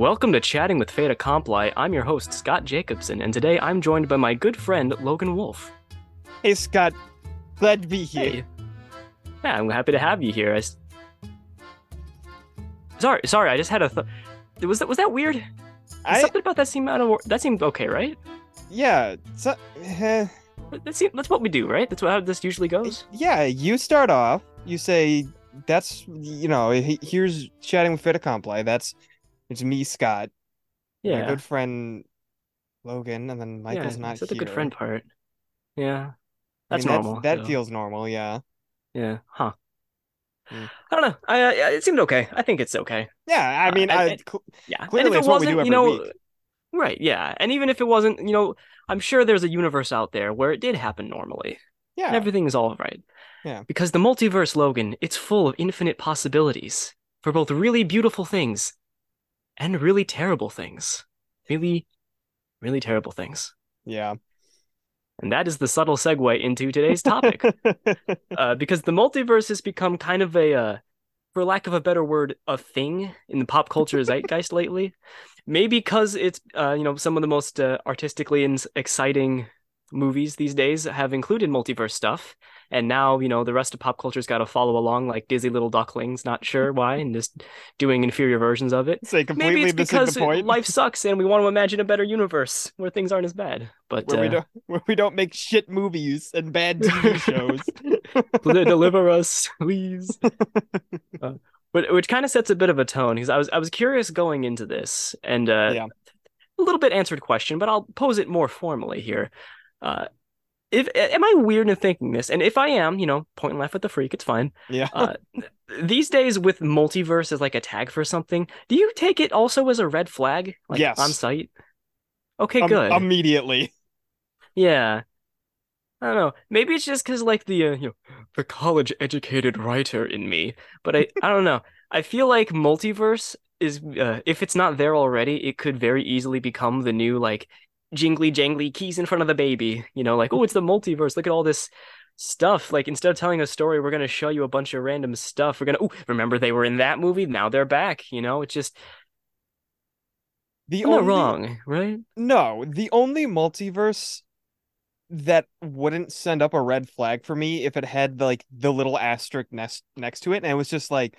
Welcome to Chatting with Fait Accompli. I'm your host, Scott Jacobson, and today I'm joined by my good friend, Logan Wolf. Hey, Scott. Glad to be here. Hey. Yeah, I'm happy to have you here. I Sorry, sorry, I just had a th- was that was that weird? Did I, Something about that seemed out of that seemed okay, right? yeah, so, eh, That seem, that's what we do, right? That's what, how this usually goes. yeah, you start off, you say, that's, you know, here's chatting with Fait Accompli. That's, it's me, Scott, my Yeah, good friend Logan, and then. Michael's you not here. the good friend part. Yeah, I mean, that's normal. That so, feels normal, yeah. Yeah, huh? Hmm. I don't know. I, I it seemed okay. I think it's okay. Yeah, I Uh, mean, and- I, and- cl- Yeah, Clearly and it's what we do you every know, week. right? Yeah, and even if it wasn't, you know, I'm sure there's a universe out there where it did happen normally, and yeah, everything is all right. Yeah. Because the multiverse, Logan, it's full of infinite possibilities for both really beautiful things and really terrible things. Really, really terrible things. yeah. And that is the subtle segue into today's topic. uh, because the multiverse has become kind of a, uh, for lack of a better word, a thing in the pop culture zeitgeist lately. Maybe because it's, uh, you know, some of the most uh, artistically and exciting movies these days have included multiverse stuff, and now you know the rest of pop culture's got to follow along like dizzy little ducklings. Not sure why, and just doing inferior versions of it. Say Maybe completely it's missing because the point. life sucks and we want to imagine a better universe where things aren't as bad. But where we uh, don't where we don't make shit movies and bad TV shows. Deliver us, please. Uh, but which kind of sets a bit of a tone because I was I was curious going into this and uh, Yeah. a little bit answered question, but I'll pose it more formally here. Uh, if am I weird in thinking this? And if I am, you know, point and laugh at the freak, it's fine. yeah. Uh, these days with multiverse as like a tag for something, do you take it also as a red flag, like Yes. on site? Okay, Um, good. immediately. Yeah. I don't know. Maybe it's just because like the uh, you know the college educated writer in me, but I I don't know. I feel like multiverse is uh, if it's not there already, it could very easily become the new like jingly jangly keys in front of the baby. You know, like oh, it's the multiverse. Look at all this stuff. Like instead of telling a story, we're gonna show you a bunch of random stuff. We're gonna oh, remember they were in that movie. Now they're back. You know, it's just The I'm only wrong, right? No, the only multiverse that wouldn't send up a red flag for me if it had like the little asterisk next next to it, and it was just like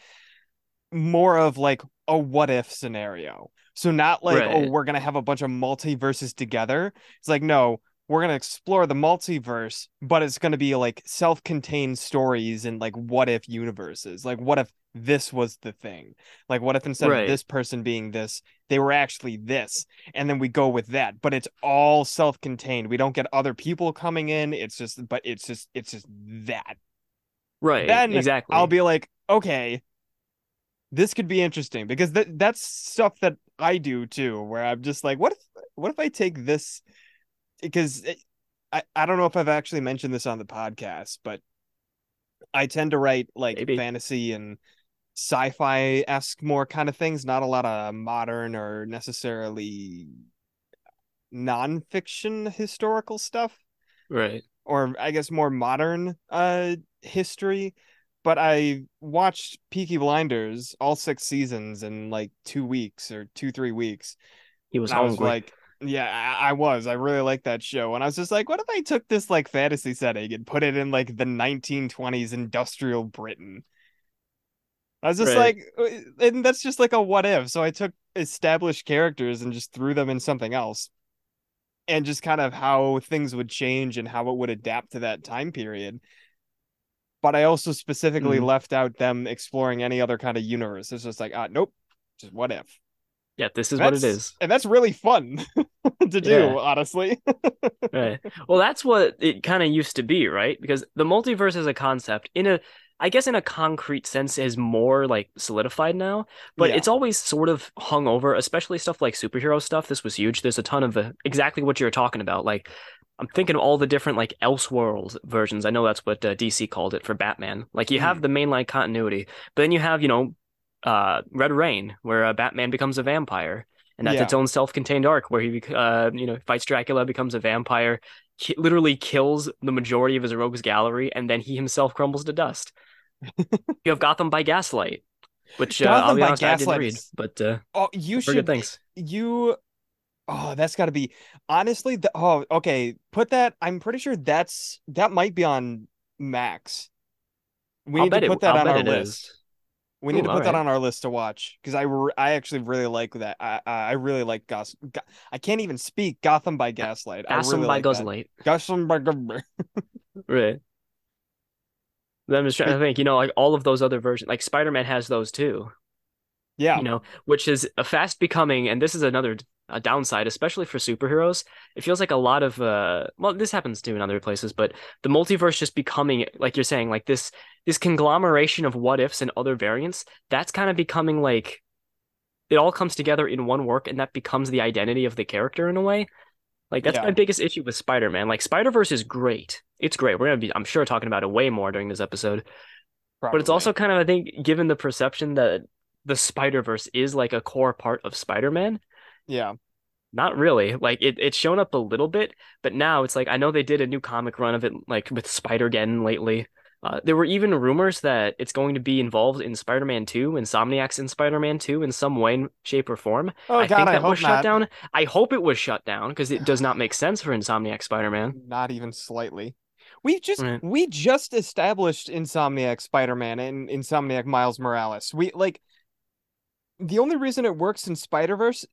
more of like a what if scenario. So not like oh we're gonna have a bunch of multiverses together. It's like no, we're gonna explore the multiverse, but it's gonna be like self-contained stories and like what if universes. Like what if this was the thing? Like what if instead Right. of this person being this, they were actually this? and then we go with that but it's all self-contained we don't get other people coming in it's just but it's just it's just that Right. Then exactly. i'll be like okay this could be interesting because that that's stuff that i do too where i'm just like what if what if i take this because it, i i don't know if i've actually mentioned this on the podcast but i tend to write like Maybe. fantasy and sci-fi esque more kind of things not a lot of modern or necessarily nonfiction historical stuff Right. or I guess more modern uh history. But I watched Peaky Blinders all six seasons in like two weeks or two three weeks. He was I was like, yeah, I, I was. I really like that show, and I was just like, what if I took this like fantasy setting and put it in like the 1920s industrial Britain? I was just Right. like, uh, and that's just like a what if. So I took established characters and just threw them in something else, and just kind of how things would change and how it would adapt to that time period. But I also specifically Mhm. left out them exploring any other kind of universe. It's just like, ah, nope, just what if. Yeah, this is what it is. And that's really fun to do Yeah. honestly Right. Well, that's what it kind of used to be, right? Because the multiverse as a concept, in a, I guess, in a concrete sense, is more like solidified now. But Yeah. it's always sort of hung over, especially stuff like superhero stuff. This was huge. There's a ton of uh, exactly what you were talking about. Like, I'm thinking of all the different like Elseworld versions. I know that's what uh, DC called it for Batman. Like, you Hmm. have the mainline continuity, but then you have, you know, uh, Red Rain, where uh, Batman becomes a vampire. And that's Yeah. its own self-contained arc where he, uh, you know, fights Dracula, becomes a vampire, ki- literally kills the majority of his rogues gallery, and then he himself crumbles to dust. you have Gotham by Gaslight, which uh, I'll be honest, I didn't read, but uh, Oh, you I've good should things. you oh that's got to be honestly the, oh okay put that i'm pretty sure that's that might be on max we I'll need to it. put that I'll on our list is. we need Ooh, to put that on our list to watch because i re- i actually really like that i i, really like Gos- Go- i can't even speak gotham by gaslight Gotham really by like. Gaslight. gotham by Gaslight. Right. I'm just trying to think, you know, like all of those other versions, like Spider-Man has those too, yeah you know, which is a fast becoming, and this is another a downside, especially for superheroes. It feels like a lot of uh well, this happens too in other places, but the multiverse just becoming, like you're saying, like this this conglomeration of what ifs and other variants, that's kind of becoming like it all comes together in one work, and that becomes the identity of the character in a way. Like that's Yeah. my biggest issue with Spider-Man. Like Spider-Verse is great. It's great. We're gonna be, I'm sure, talking about it way more during this episode. But it's also kind of, I think, given the perception that the Spider-Verse is like a core part of Spider-Man, yeah not really. Like it, it's shown up a little bit, but now it's like I know they did a new comic run of it, like with Spider-Gwen lately. Uh, there were even rumors that it's going to be involved in Spider-Man 2, Insomniac's in Spider-Man 2 in some way, shape, or form. oh I god think i that hope was shut not down. I hope it was shut down because it does not make sense for Insomniac Spider-Man. Not even slightly. We just Right. we just established Insomniac Spider-Man and Insomniac Miles Morales. We like the only reason it works in Spider-Verse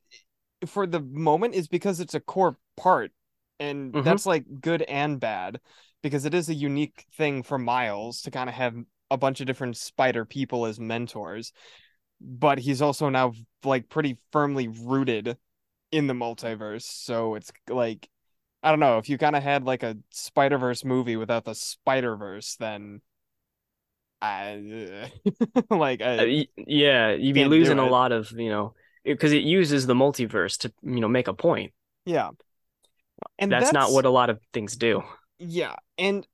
for the moment is because it's a core part. And Mhm. that's like good and bad because it is a unique thing for Miles to kind of have a bunch of different spider people as mentors. But he's also now like pretty firmly rooted in the multiverse. So it's like I don't know if you kind of had like a Spider Verse movie without the Spider Verse, then I like Uh, yeah, you'd be losing a lot of, you know, because it uses the multiverse to, you know, make a point. yeah, and That's not what a lot of things do. yeah, and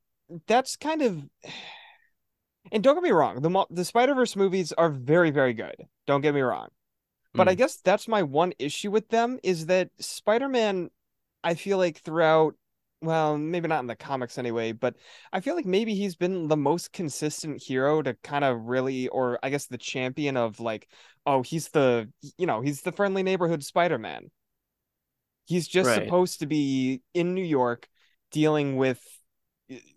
that's kind of and don't get me wrong, the the Spider Verse movies are very very good. Don't get me wrong, but I Mm. guess that's my one issue with them is that Spider Man, I feel like throughout. Well, maybe not in the comics anyway, but I feel like maybe he's been the most consistent hero to kind of really, or I guess the champion of like, oh, he's the, you know, he's the friendly neighborhood Spider-Man. He's just Right. supposed to be in New York dealing with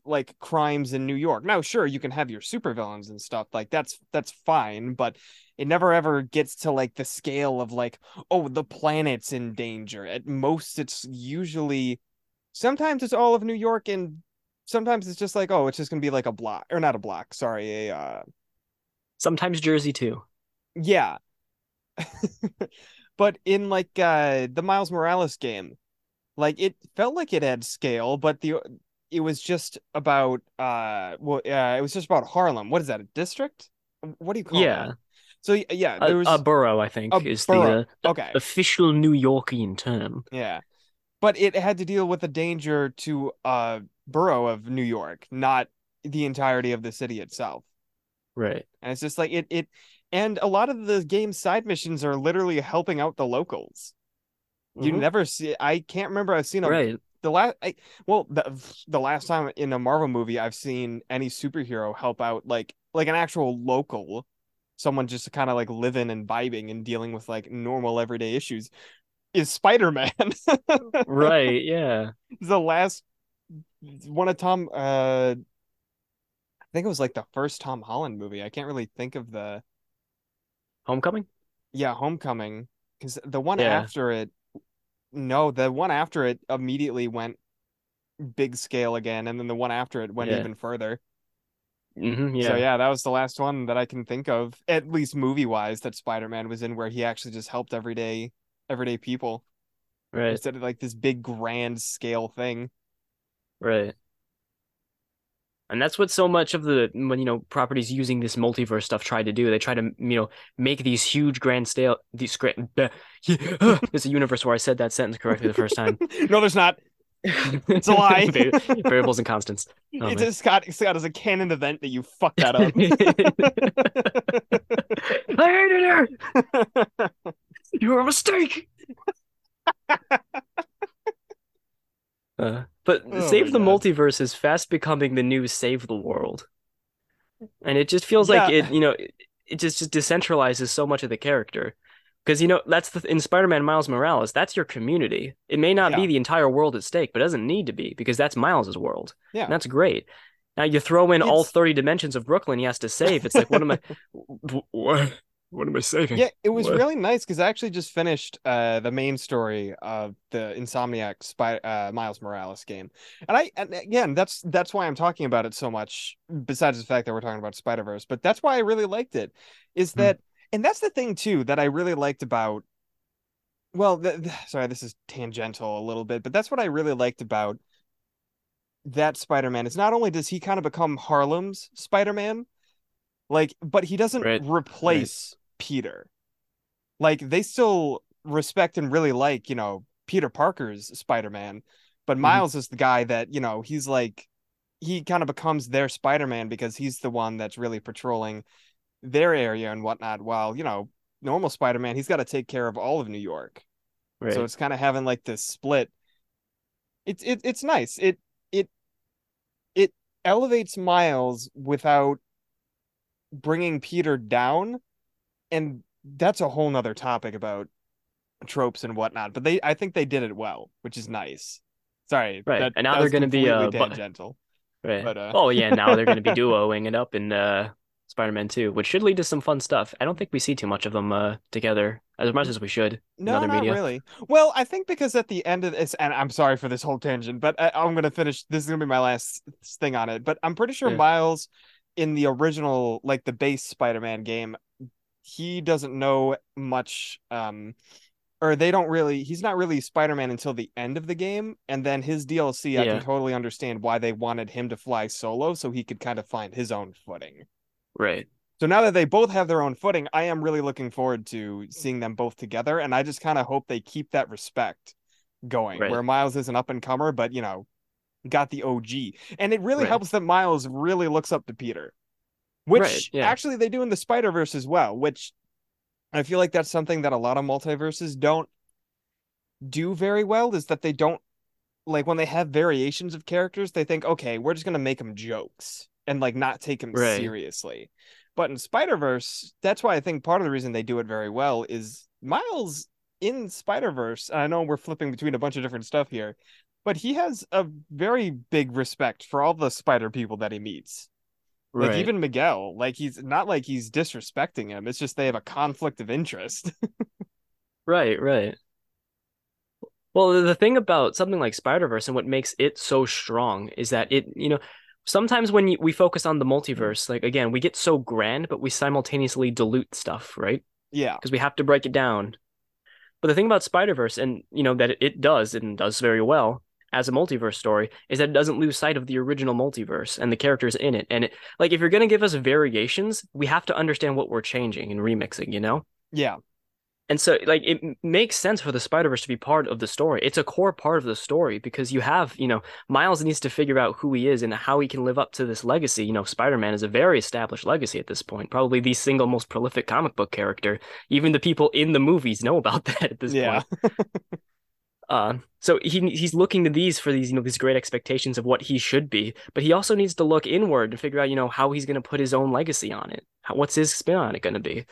like crimes in New York. Now, sure, you can have your supervillains and stuff, like that's that's fine, but it never ever gets to like the scale of like, oh, the planet's in danger. At most, it's usually sometimes it's all of New York and sometimes it's just like, oh, it's just gonna be like a block or not a block, sorry, a uh Sometimes Jersey too. yeah. but in like uh the Miles Morales game, like it felt like it had scale, but the it was just about uh well uh, it was just about Harlem. What is that? A district? What do you call it? Yeah? So yeah, a, there was a borough, I think, a is borough. the uh, okay. official New Yorkian term. Yeah. But it had to deal with the danger to a borough of New York, not the entirety of the city itself. Right. And it's just like it it and a lot of the game's side missions are literally helping out the locals. You Mhm. never see I can't remember I've seen a Right. the last I, well the the last time in a Marvel movie I've seen any superhero help out like like an actual local someone just kind of like living and vibing and dealing with like normal everyday issues is Spider-Man. Right. Yeah. the last one of Tom uh I think it was like the first Tom Holland movie. I can't really think of the Homecoming? yeah, Homecoming because the one Yeah. after it no, the one after it immediately went big scale again and then the one after it went Yeah. even further. hmm yeah. So yeah, that was the last one that I can think of at least movie-wise that Spider-Man was in where he actually just helped everyday everyday people Right. instead of like this big grand scale thing. Right. And that's what so much of the when you know properties using this multiverse stuff try to do. They try to you know make these huge grand scale these. It's a universe where I said that sentence correctly the first time. no, there's not. It's a lie. Variables and constants. Oh, it's man. a Scott Scott is a canon event that you fucked that up. I hated her. You were a mistake. Uh, but Oh Save the God. Multiverse is fast becoming the new Save the World. And it just feels like it, you know, it, it just, just decentralizes so much of the character. Because you know that's the in Spider-Man Miles Morales, that's your community. It may not Yeah. be the entire world at stake, but it doesn't need to be because that's Miles's world. Yeah. And that's great. Now you throw in all It's- 30 dimensions of Brooklyn he has to save. It's like what am I what, am I saving? Yeah, it was What? really nice because I actually just finished uh the main story of the Insomniac Spy uh Miles Morales game. And I and again that's that's why I'm talking about it so much, besides the fact that we're talking about Spider-Verse, but that's why I really liked it, is Hmm. that and that's the thing too that I really liked about well, sorry, this is tangential a little bit, but that's what I really liked about that Spider-Man is not only does he kind of become Harlem's Spider-Man, like, but he doesn't Right, replace Peter. Like, they still respect and really like, you know, Peter Parker's Spider-Man, but Mhm. Miles is the guy that, you know, he's like, he kind of becomes their Spider-Man because he's the one that's really patrolling their area and whatnot. While, you know, normal Spider-Man, he's got to take care of all of New York. Right. So it's kind of having like this split. It's it, it's nice. It it it elevates Miles without bringing Peter down, and that's a whole nother topic about tropes and whatnot. But they, I think they did it well, which is nice. Sorry, Right, that- and now that they're gonna be, uh, tangential. Right. But, uh, Oh yeah, now they're going to be duoing it up in uh, Spider-Man 2, which should lead to some fun stuff. I don't think we see too much of them uh, together as much as we should in No, other not media. really. Well, I think because at the end of this, and I'm sorry for this whole tangent, but I, I'm gonna finish. This is gonna be my last thing on it. But I'm pretty sure Yeah. Miles, in the original, like the base Spider-Man game, he doesn't know much. Um, or they don't really. He's not really Spider-Man until the end of the game, and then his DLC. I can totally understand why they wanted him to fly solo, so he could kind of find his own footing. Right. So now that they both have their own footing, I am really looking forward to seeing them both together. And I just kind of hope they keep that respect going Right. where Miles is an up and comer, but you know, got the OG. And it really Right. helps that Miles really looks up to Peter, which Right, yeah. actually they do in the Spider Verse as well, which I feel like that's something that a lot of multiverses don't do very well is that they don't like when they have variations of characters, they think, okay, we're just gonna make them jokes and like not take them Right. seriously. But in Spider Verse, that's why I think part of the reason they do it very well is Miles in Spider Verse. I know we're flipping between a bunch of different stuff here, but he has a very big respect for all the Spider people that he meets. Like even Miguel, like he's not like he's disrespecting him. It's just they have a conflict of interest. Right, right. Well, the- thing about something like Spider-Verse and what makes it so strong is that it, you know, sometimes when we focus on the multiverse, like again, we get so grand, but we simultaneously dilute stuff, right? yeah. Because we have to break it down. But the thing about Spider-Verse, and you know that it does and does very well as a multiverse story, is that it doesn't lose sight of the original multiverse and the characters in it. And it, like, if you're gonna give us variations, we have to understand what we're changing and remixing, you know? Yeah. And so, like, it makes sense for the Spider Verse to be part of the story. It's a core part of the story because you have, you know, Miles needs to figure out who he is and how he can live up to this legacy. You know, Spider Man is a very established legacy at this point, probably the single most prolific comic book character. Even the people in the movies know about that at this Yeah. point. Uh, so he he's looking to these for these, you know, these great expectations of what he should be, but he also needs to look inward and figure out, you know, how he's going to put his own legacy on it. How, what's his spin on it going to be?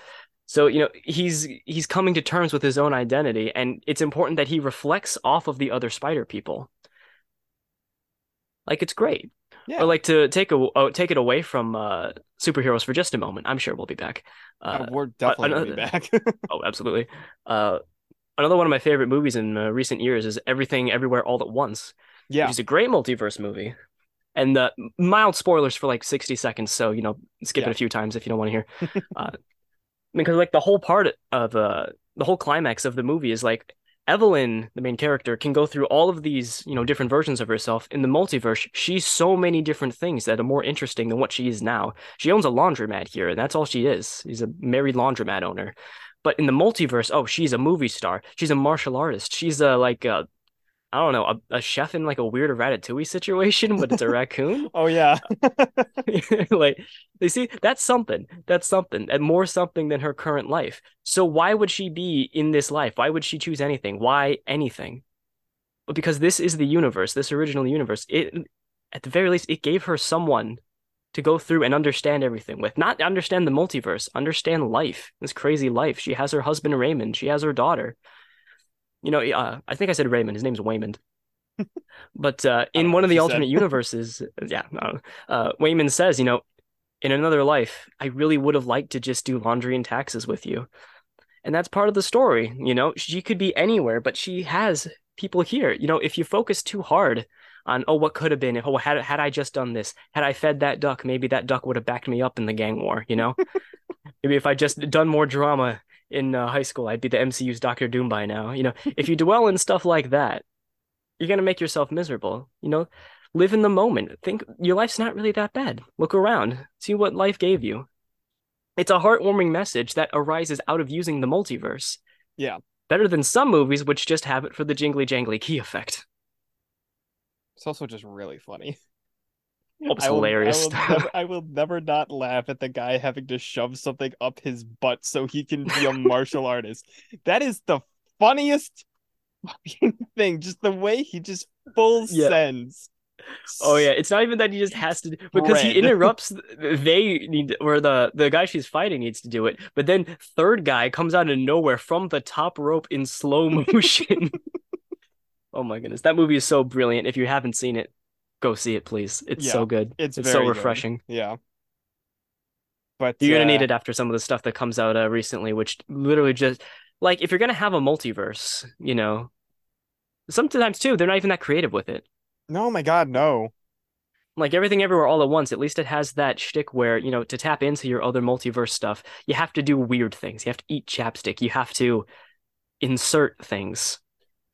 So, you know, he's he's coming to terms with his own identity, and it's important that he reflects off of the other spider people. Like it's great. Yeah. Or like to take a oh, take it away from uh superheroes for just a moment. I'm sure we'll be back. Uh, Uh, we're definitely gonna be back. oh, absolutely. Uh another one of my favorite movies in uh, recent years is Everything Everywhere All at Once, yeah. which is a great multiverse movie. And uh, mild spoilers for like 60 seconds, so you know, skip Yeah. it a few times if you don't want to hear. uh, because like the whole part of uh the whole climax of the movie is like Evelyn, the main character, can go through all of these, you know, different versions of herself. In the multiverse, she's so many different things that are more interesting than what she is now. She owns a laundromat here, and that's all she is. She's a married laundromat owner. But in the multiverse, oh, she's a movie star. She's a martial artist. She's a like a, I don't know, a, a chef in like a weird ratatouille situation, but it's a raccoon. Oh yeah. like they see that's something that's something and more something than her current life so why would she be in this life why would she choose anything why anything because this is the universe this original universe it at the very least it gave her someone to go through and understand everything with. Not understand the multiverse, understand life, this crazy life. She has her husband Raymond, she has her daughter. You know, uh, I think I said Raymond. His name's Waymond. but uh, in one of the alternate universes, yeah, uh, Waymond says, you know, in another life, I really would have liked to just do laundry and taxes with you. And that's part of the story. You know, she could be anywhere, but she has people here. You know, if you focus too hard on, oh, what could have been, oh, had, had I just done this, had I fed that duck, maybe that duck would have backed me up in the gang war, you know? maybe if I just done more drama in uh, high school, I'd be the MCU's Doctor Doom by now. You know, if you dwell in stuff like that, you're to make yourself miserable. You know, live in the moment. Think your life's not really that bad. Look around, see what life gave you. It's a heartwarming message that arises out of using the multiverse. Yeah. Better than some movies which just have it for the jingly jangly key effect. It's also just really funny. It's I will, hilarious. I will, never, I will never not laugh at the guy having to shove something up his butt so he can be a martial artist. That is the funniest fucking thing. Just the way he just full yeah. sends Oh yeah, it's not even that he just has to because he interrupts. They need or the the guy she's fighting needs to do it, but then third guy comes out of nowhere from the top rope in slow motion. Oh my goodness, that movie is so brilliant. If you haven't seen it, go see it, please. It's yeah, so good. It's, it's so refreshing. Good. Yeah. But you're gonna need uh, it after some of the stuff that comes out uh, recently, which literally just like if you're gonna have a multiverse, you know, sometimes too they're not even that creative with it. No, my God, no. Like everything everywhere all at once, at least it has that shtick where, you know, to tap into your other multiverse stuff, you have to do weird things. You have to eat chapstick. You have to insert things.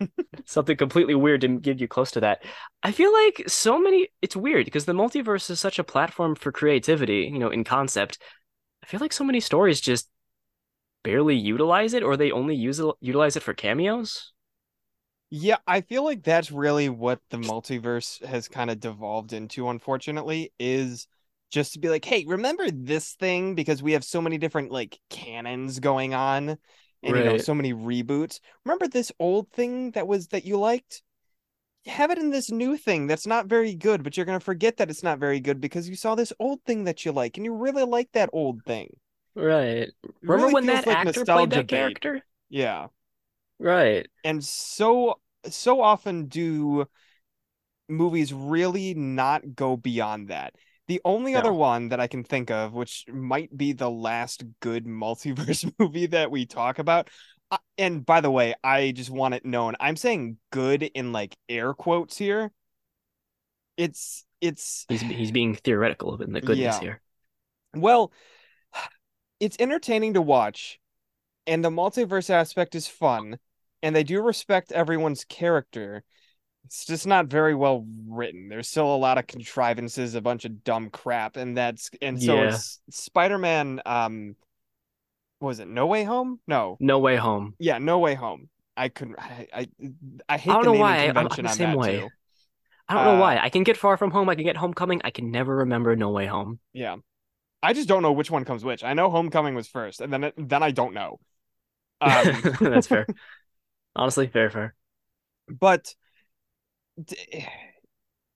Something completely weird to get you close to that. I feel like so many, it's weird because the multiverse is such a platform for creativity, you know, in concept. I feel like so many stories just barely utilize it or they only use utilize it for cameos. Yeah, I feel like that's really what the multiverse has kind of devolved into, unfortunately, is just to be like, hey, remember this thing? Because we have so many different like canons going on and right. you know, so many reboots. Remember this old thing that was that you liked? Have it in this new thing that's not very good, but you're gonna forget that it's not very good because you saw this old thing that you like and you really like that old thing. Right. Remember really when that like actor played that bait. character? Yeah. Right. And so so often do movies really not go beyond that. The only no. other one that I can think of, which might be the last good multiverse movie that we talk about, uh, and by the way, I just want it known. I'm saying good in like air quotes here. It's it's he's he's being theoretical of in the goodness yeah. here. Well, it's entertaining to watch, and the multiverse aspect is fun and they do respect everyone's character. It's just not very well written. There's still a lot of contrivances, a bunch of dumb crap, and that's and so yeah. it's Spider-Man. Um, was it No Way Home? No, No Way Home. Yeah, No Way Home. I couldn't. I I, I hate I don't the know why. convention I'm, I'm the same way. Too. I don't know uh, why. I can get Far From Home. I can get Homecoming. I can never remember No Way Home. Yeah, I just don't know which one comes which. I know Homecoming was first, and then it, then I don't know. Um, That's fair. Honestly, very fair. But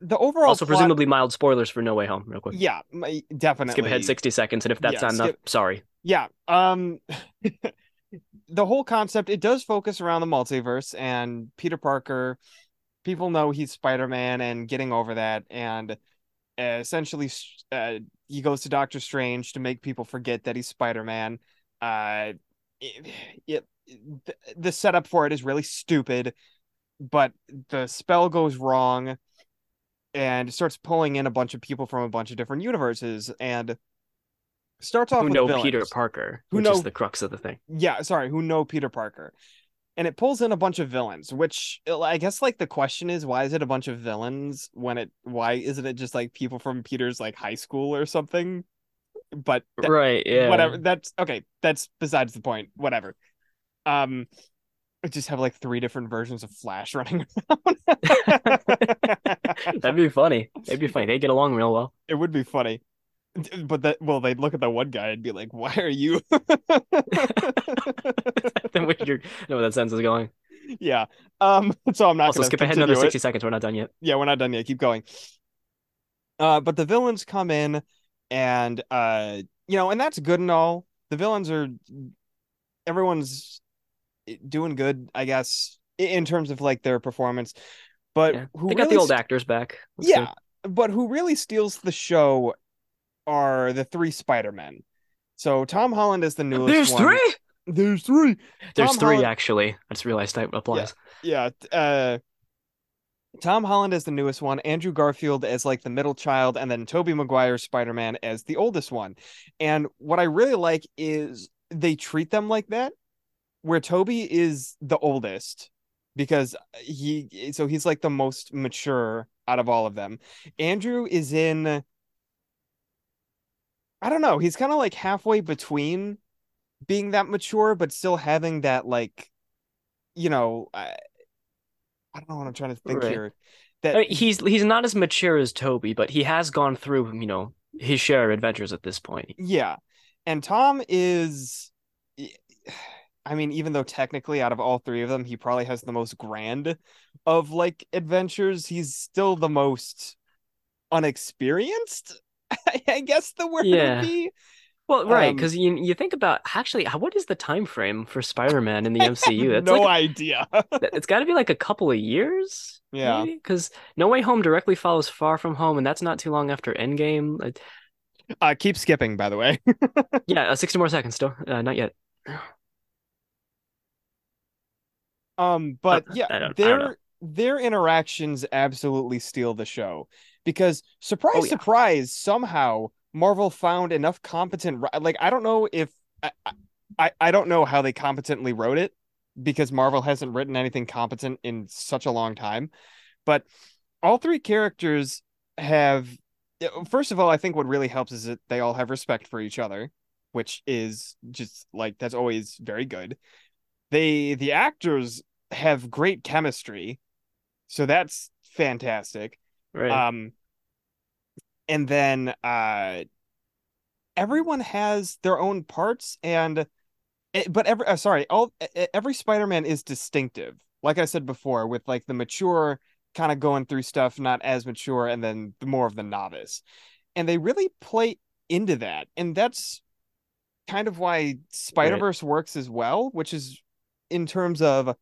the overall also plot... presumably mild spoilers for No Way Home, real quick. Yeah, definitely. Skip ahead sixty seconds, and if that's yeah, not skip... enough, sorry. Yeah. Um. the whole concept it does focus around the multiverse and Peter Parker. People know he's Spider Man and getting over that, and uh, essentially uh, he goes to Doctor Strange to make people forget that he's Spider Man. Uh, it, it, the setup for it is really stupid, but the spell goes wrong and starts pulling in a bunch of people from a bunch of different universes and starts off who know villains, Peter Parker, who which know, is the crux of the thing. Yeah, sorry, who know Peter Parker. And it pulls in a bunch of villains, which I guess like the question is why is it a bunch of villains when it why isn't it just like people from Peter's like high school or something? But that, right, yeah. Whatever. That's okay, that's besides the point. Whatever. Um, just have like three different versions of Flash running around. That'd be funny. It'd be funny. They'd get along real well. It would be funny. But that well, they'd look at the one guy and be like, "Why are you?" then we know where that sense is going. Yeah. Um. So I'm not. Also, skip ahead another sixty it. seconds. We're not done yet. Yeah, we're not done yet. Keep going. Uh, but the villains come in and uh you know and that's good and all the villains are everyone's doing good i guess in terms of like their performance but Yeah. who They got the old st- actors back. That's yeah but who really steals the show are the three spider-men so tom holland is the newest There's one. three. there's three There's Tom three Holland- actually. I just realized that applies. yeah uh Tom Holland as the newest one, Andrew Garfield as like the middle child, and then Tobey Maguire Spider-Man as the oldest one. And what I really like is they treat them like that, where Tobey is the oldest because he so he's like the most mature out of all of them. Andrew is in I don't know, he's kind of like halfway between being that mature but still having that like you know, I, I don't know what I'm trying to think Right. here. That I mean, he's he's not as mature as Tobey, but he has gone through, you know, his share of adventures at this point. Yeah. And Tom is I mean, even though technically out of all three of them, he probably has the most grand of like adventures, he's still the most unexperienced. I guess the word Yeah. would be. Well, right, Um, because you you think about actually, what is the time frame for Spider-Man in the MCU? That's no like idea. it's got to be like a couple of years, Yeah. Because No Way Home directly follows Far From Home, and that's not too long after Endgame. Uh, Uh keep skipping, by the way. yeah, uh, 60 more seconds still, uh, not yet. Um, but yeah, I don't- I don't know. their their interactions absolutely steal the show because surprise, Oh, yeah. surprise, somehow Marvel found enough competent. Like I don't know if I, I I don't know how they competently wrote it because Marvel hasn't written anything competent in such a long time, but all three characters have. First of all, I think what really helps is that they all have respect for each other, which is just like that's always very good they the actors have great chemistry. So that's fantastic. Right. um and then uh everyone has their own parts and eh, but every uh, sorry all eh, every spider-man is distinctive. Like i said before with like the mature kind of going through stuff not as mature and then the more of the novice. And they really play into that. And that's kind of why spider-verse works as well which is in terms of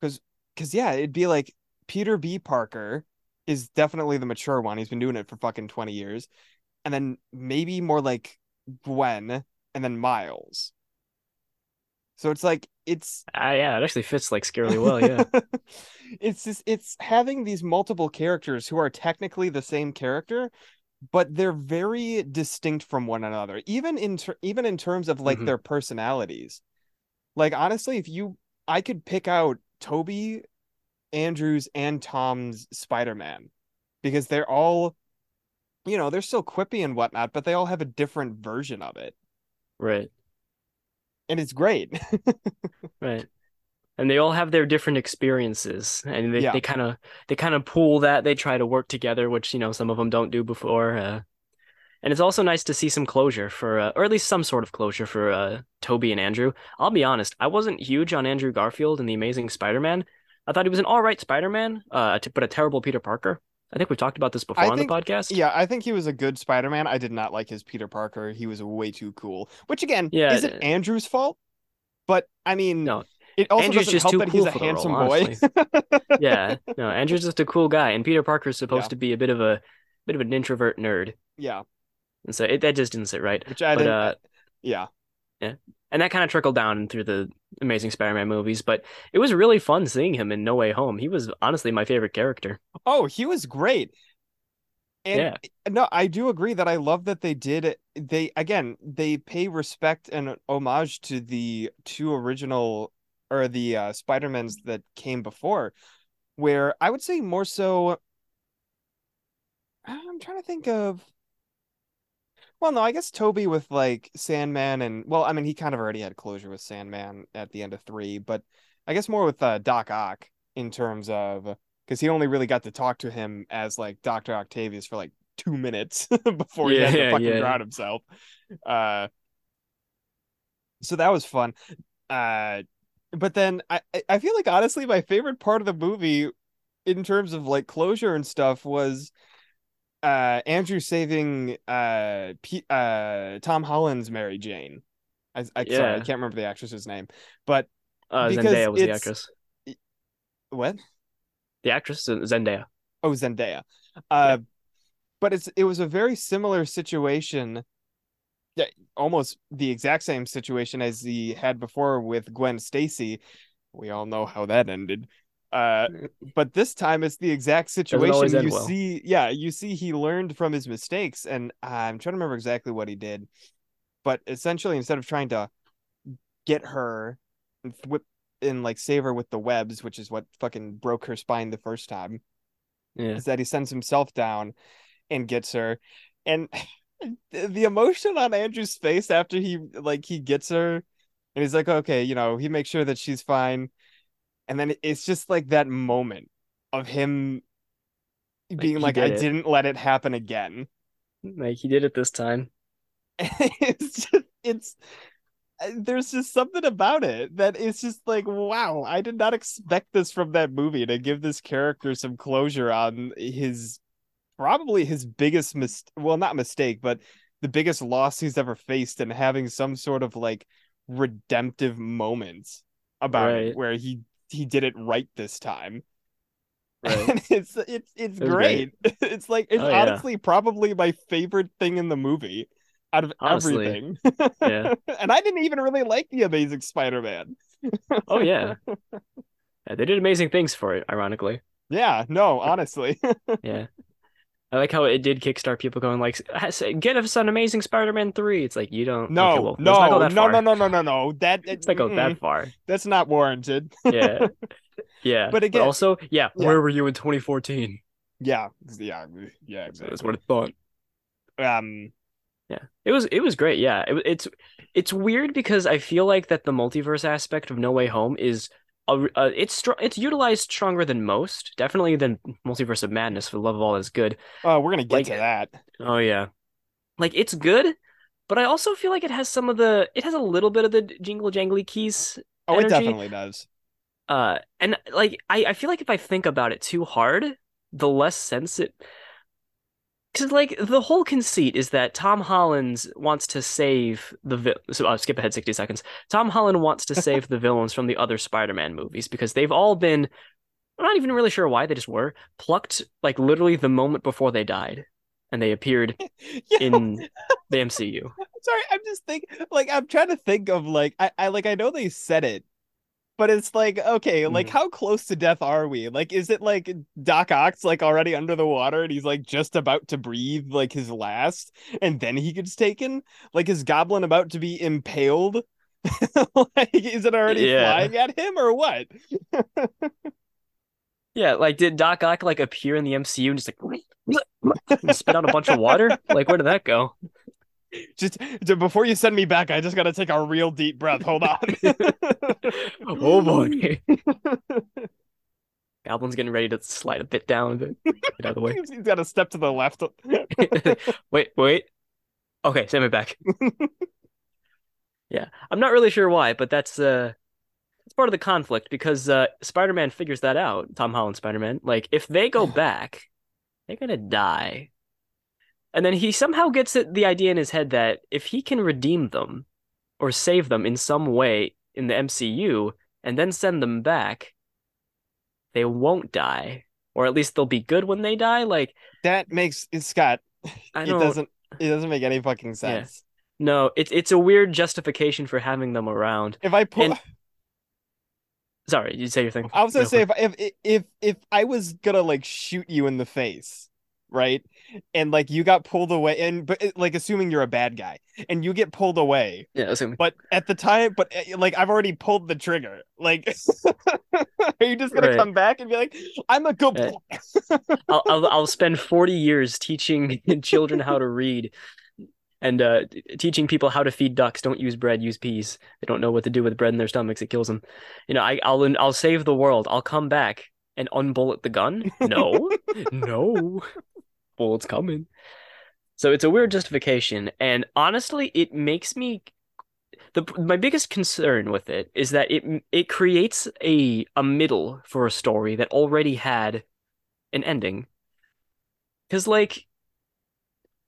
because because yeah it'd be like peter b parker is definitely the mature one he's been doing it for fucking 20 years and then maybe more like gwen and then miles so it's like it's Ah, yeah, it actually fits like scarily well. Yeah. it's just it's having these multiple characters who are technically the same character but they're very distinct from one another even in ter- even in terms of like Mhm. their personalities like honestly if you i could pick out tobey andrews and tom's spider-man because they're all you know they're still quippy and whatnot but they all have a different version of it Right. and it's great Right. And they all have their different experiences, and they, they kind of they kind of pool that. They try to work together, which you know some of them don't do before. Uh, and it's also nice to see some closure for, uh, or at least some sort of closure for uh, Tobey and Andrew. I'll be honest, I wasn't huge on Andrew Garfield and the Amazing Spider-Man. I thought he was an all right Spider-Man, uh, but a terrible Peter Parker. I think we've talked about this before I on think- the podcast. yeah i think he was a good spider-man i did not like his peter parker he was way too cool which again Yeah, isn't uh, andrew's fault but i mean No, it also Andrew's just too that cool he's a handsome role, boy yeah. No, Andrew's just a cool guy, and Peter Parker's supposed Yeah. to be a bit of a bit of an introvert nerd, yeah and so it, that just didn't sit right. which i But didn't uh, yeah Yeah. and that kind of trickled down through the Amazing Spider-Man movies. But it was really fun seeing him in No Way Home. He was honestly my favorite character. Oh, he was great. And Yeah. no, I do agree that I love that they did they again, they pay respect and homage to the two original or the uh Spider-Mans that came before where I would say more so I'm trying to think of well, no, I guess Tobey with like Sandman and well, I mean he kind of already had closure with Sandman at the end of 3, but I guess more with uh, Doc Ock in terms of because he only really got to talk to him as like Dr. Octavius for like two minutes before he had to fucking yeah. drown himself. Uh, so that was fun. Uh, but then I- I feel like honestly my favorite part of the movie in terms of like closure and stuff was uh Andrew saving uh P- uh Tom Holland's Mary Jane. I, I sorry, I can't remember the actress's name, but Uh, Zendaya was the actress. what? The actress Zendaya. Oh, Zendaya. Uh, but it's it was a very similar situation. Yeah, almost the exact same situation as he had before with Gwen Stacy. We all know how that ended. Uh, but this time it's the exact situation. You well. see, yeah, you see, he learned from his mistakes, and I'm trying to remember exactly what he did. But essentially, instead of trying to get her and whip and like save her with the webs, which is what fucking broke her spine the first time, Yeah. is that he sends himself down and gets her and the emotion on andrew's face after he like he gets her and he's like okay you know he makes sure that she's fine and then it's just like that moment of him being like i did it. didn't let it happen again Like he did it this time. it's just it's uh, there's just something about it that is just like wow i did not expect this from that movie to give this character some closure on his probably his biggest mis well not mistake but the biggest loss he's ever faced and having some sort of like redemptive moment about it where he he did it right this time Right. and it's it's it's It was great. it's like it's Oh, yeah. honestly probably my favorite thing in the movie out of Honestly. everything. Yeah. and I didn't even really like the Amazing Spider-Man. Oh yeah. Yeah, they did amazing things for it, ironically. Yeah, no, honestly. Yeah. I like how it did kickstart people going like, get us an Amazing Spider-Man 3. It's like you don't no, okay, well, no, not go that no, far. no, no, no, no, no. That Let's not go that far. that's not warranted. Yeah. Yeah. But again- also, yeah, Yeah. where were you in 2014? yeah, yeah, yeah, That's exactly. what I thought. Um, Yeah. It was it was great. Yeah. It, it's it's weird because I feel like that the multiverse aspect of No Way Home is a, uh, it's it's utilized stronger than most, definitely than Multiverse of Madness for the love of all is good. oh, we're gonna get Like- to that. Oh yeah. Like it's good, but I also feel like it has some of the it has a little bit of the jingle jangly keys. Oh, it definitely does. Uh and like I, I feel like if I think about it too hard, the less sense it Cause like the whole conceit is that Tom Holland wants to save the vi- so I'll skip ahead 60 seconds. Tom Holland wants to save the villains from the other Spider-Man movies because they've all been I'm not even really sure why they just were plucked like literally the moment before they died and they appeared in the MCU. sorry, I'm just thinking like I'm trying to think of like I, I like I know they said it, but it's like okay, like Mhm. how close to death are we? Like, is it like Doc Ock's like already under the water and he's like just about to breathe like his last, and then he gets taken? Like, is Goblin about to be impaled? like, is it already Yeah. flying at him or what? Yeah, like did Doc Ock like appear in the MCU and just like and spit out a bunch of water? Like where did that go? Just to- before you send me back, I just gotta take a real deep breath. Hold on. Oh boy. Goblin's getting ready to slide a bit down, but get out of the way. He's got to step to the left. wait, wait. Okay, send me back. yeah, I'm not really sure why, but that's uh, it's part of the conflict because uh, Spider-Man figures that out. Tom Holland Spider-Man, like if they go back, they're gonna die, and then he somehow gets the idea in his head that if he can redeem them or save them in some way in the MCU and then send them back, they won't die, or at least they'll be good when they die. Like that makes Scott. I It doesn't. It doesn't make any fucking sense. No, it's it's a weird justification for having them around. If I pull, And- Sorry, you say your thing. I was gonna say if if if if I was gonna like shoot you in the face, right, and like you got pulled away, and but like assuming you're a bad guy, and you get pulled away, yeah, gonna- but at the time, but uh, like I've already pulled the trigger. Like, are you just gonna Right. come back and be like, "I'm a good Uh, boy"? I'll, I'll I'll spend 40 years teaching children how to read and uh teaching people how to feed ducks. Don't use bread, use peas. They don't know what to do with bread in their stomachs. It kills them. You know, I I'll I'll save the world. I'll come back and unbullet the gun. No. no. Bullets coming. So it's a weird justification and honestly, it makes me the my biggest concern with it is that it it creates a a middle for a story that already had an ending. Because like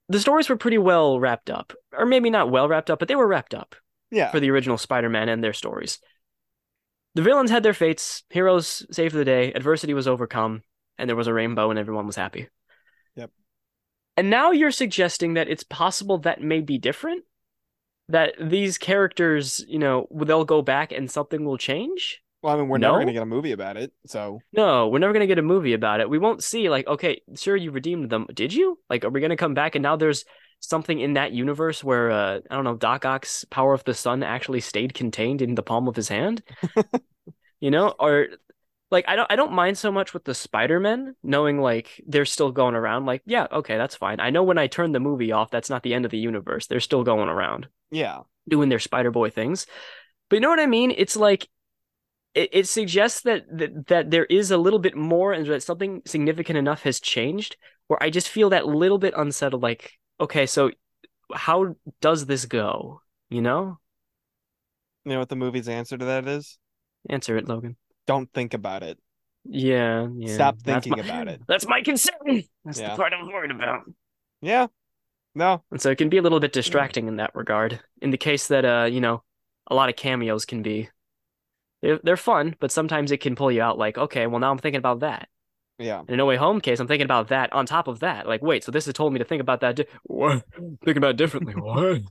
the stories were pretty well wrapped up, or maybe not well wrapped up, but they were wrapped up Yeah. for the original Spider-Man and their stories. The villains had their fates, heroes saved the day, adversity was overcome, and there was a rainbow and everyone was happy. And now you're suggesting that it's possible that may be different? That these characters, you know, they'll go back and something will change? Well, I mean, we're never gonna get a movie about it, so No, we're never gonna get a movie about it. We won't see like, okay, sure you redeemed them. Did you? Like, are we gonna come back and now there's something in that universe where uh I don't know, Doc Ock's power of the sun actually stayed contained in the palm of his hand? you know? Or like I don't I don't mind so much with the Spider-Men, knowing like they're still going around. Like, yeah, okay, that's fine. I know when I turn the movie off, that's not the end of the universe. They're still going around yeah. doing their Spider Boy things. But you know what I mean? It's like it, it suggests that, that that there is a little bit more and that something significant enough has changed where I just feel that little bit unsettled like okay, so how does this go? You know? You know what the movie's answer to that is? Answer it, Logan. Don't think about it. Yeah, yeah. Stop thinking my- about it. That's my concern. That's Yeah. the part I'm worried about. Yeah. No. And so it can be a little bit distracting in that regard. In the case that uh, you know, a lot of cameos can be they're, they're fun, but sometimes it can pull you out like, okay, well now I'm thinking about that. Yeah. In a No Way Home case, I'm thinking about that on top of that. Like, wait, so this has told me to think about that. Di- what? Thinking about it differently. What?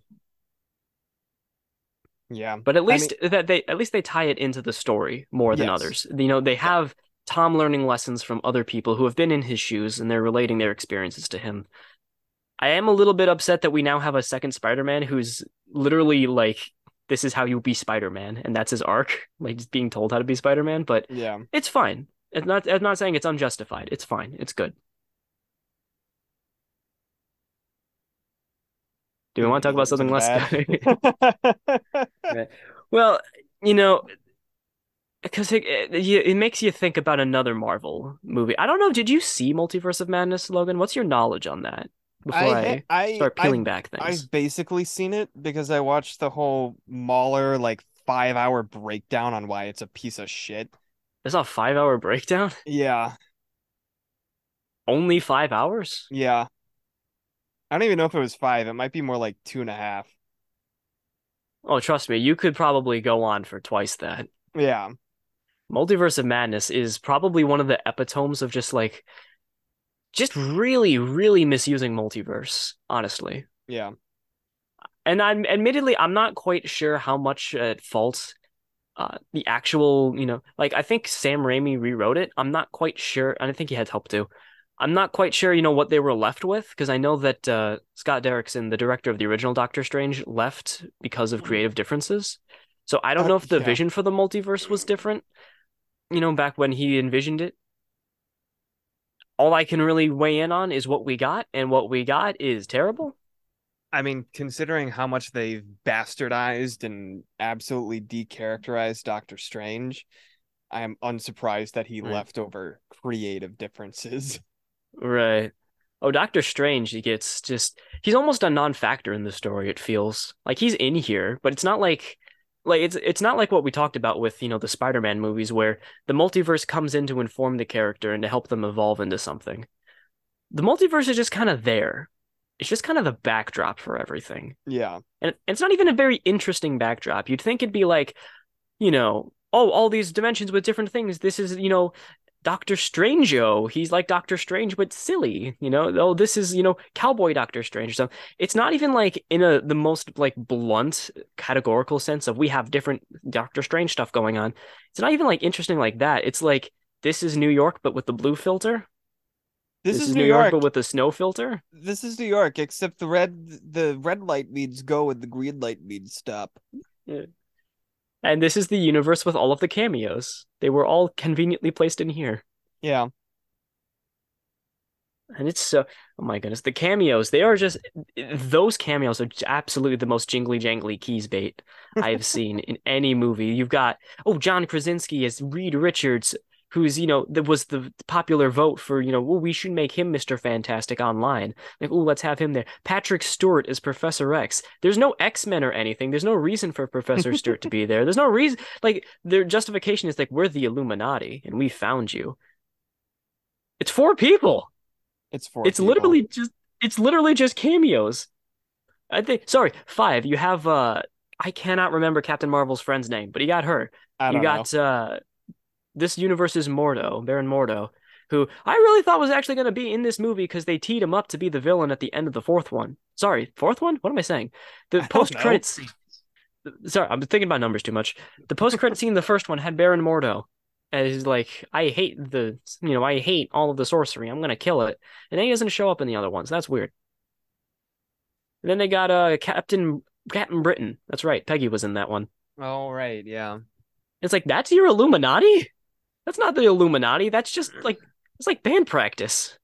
Yeah. But at I mean- least that they at least they tie it into the story more than Yes. others. You know, they have Tom learning lessons from other people who have been in his shoes and they're relating their experiences to him. I am a little bit upset that we now have a second Spider-Man who's literally like this is how you be Spider-Man and that's his arc, like just being told how to be Spider-Man, but Yeah. it's fine. It's not I'm not saying it's unjustified. It's fine. It's good. Do we want to talk about something less. Well, you know, because it, it it makes you think about another Marvel movie. I don't know. Did you see Multiverse of Madness, Logan? What's your knowledge on that? Before I, I, eh, I start I- peeling back things. I've basically seen it because I watched the whole Mauler like five hour breakdown on why it's a piece of shit. There's a five-hour breakdown. Yeah, Only five hours. yeah. I don't even know if it was five. It might be more like two and a half. Oh, trust me, you could probably go on for twice that. Yeah, Multiverse of Madness is probably one of the epitomes of just like, just really, really misusing multiverse. Honestly. yeah. and I'm admittedly I'm not quite sure how much at fault uh the actual you know like I think Sam Raimi rewrote it. I'm not quite sure, and I think he had help too. I'm not quite sure, you know, what they were left with because I know that uh, Scott Derrickson, the director of the original Doctor Strange, left because of creative differences. So I don't Uh, know if the yeah. vision for the multiverse was different, you know, back when he envisioned it. All I can really weigh in on is what we got, and what we got is terrible. I mean, considering how much they've bastardized and absolutely decharacterized Doctor Strange, I am unsurprised that he Right. left over creative differences. Right. Oh, Doctor Strange, he gets just he's almost a non-factor in the story, it feels. Like he's in here, but it's not like like it's it's not like what we talked about with, you know, the Spider-Man movies where the multiverse comes in to inform the character and to help them evolve into something. The multiverse is just kind of there. It's just kind of the backdrop for everything. Yeah, And it's not even a very interesting backdrop. You'd think it'd be like, you know, oh, all these dimensions with different things. This is, you know, Doctor Strangeo. He's like Doctor Strange, but silly. You know, oh, this is, you know, Cowboy Doctor Strange. So it's not even like in a the most like blunt categorical sense of we have different Doctor Strange stuff going on. It's not even like interesting like that. It's like this is New York, but with the blue filter. this, is, New York. but with the snow filter. This is New York, except the red the red light means go and the green light means stop. And this is the universe with all of the cameos. They were all conveniently placed in here. Yeah, And it's so, oh my goodness, the cameos, they are just, those cameos are absolutely the most jingly jangly keys bait I've seen in any movie. You've got, oh, John Krasinski as Reed Richards, who's, you know, that was the popular vote for, you know, well, we should make him Mr. Fantastic online. Like, oh, let's have him there. Patrick Stewart is Professor X. There's no X-Men or anything. There's no reason for Professor Stewart to be there. There's no reason, like, their justification is like, we're the Illuminati and we found you. It's four people it's four. it's people. literally just it's literally just cameos. I think sorry, five. You have uh I cannot remember Captain Marvel's friend's name, but you got her. I You got know. uh this universe's Mordo, Baron Mordo, who I really thought was actually going to be in this movie because they teed him up to be the villain at the end of the fourth one. Sorry, fourth one? What am I saying? The post credits scene. Sorry, I'm thinking about numbers too much. The post credit scene in the first one had Baron Mordo as he's like, I hate the, you know, I hate all of the sorcery. I'm gonna kill it, and then he doesn't show up in the other ones. That's weird. And then they got uh Captain Captain Britain. That's right, Peggy was in that one. Oh, right, yeah. It's like that's your Illuminati. That's not the Illuminati. That's just mm. like it's like band practice.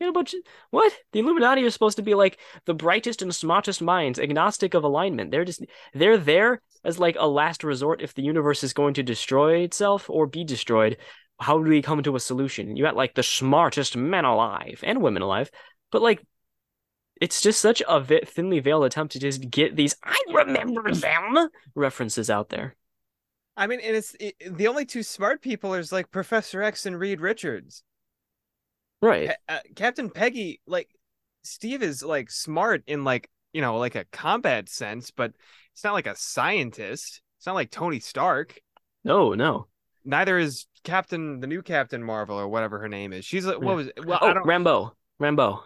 You know, but what? The Illuminati are supposed to be like the brightest and smartest minds, agnostic of alignment. They're just they're there as like a last resort if the universe is going to destroy itself or be destroyed. How do we come to a solution? You got like the smartest men alive and women alive, but like it's just such a thinly veiled attempt to just get these I remember them references out there. I mean, and it's it, the only two smart people is like Professor X and Reed Richards. Right. Uh, Captain Peggy, like Steve is like smart in like you know like a combat sense, but it's not like a scientist. It's not like Tony Stark. No, no. Neither is Captain the new Captain Marvel or whatever her name is. She's like what was it? well Oh, I don't Rambeau. Rambeau.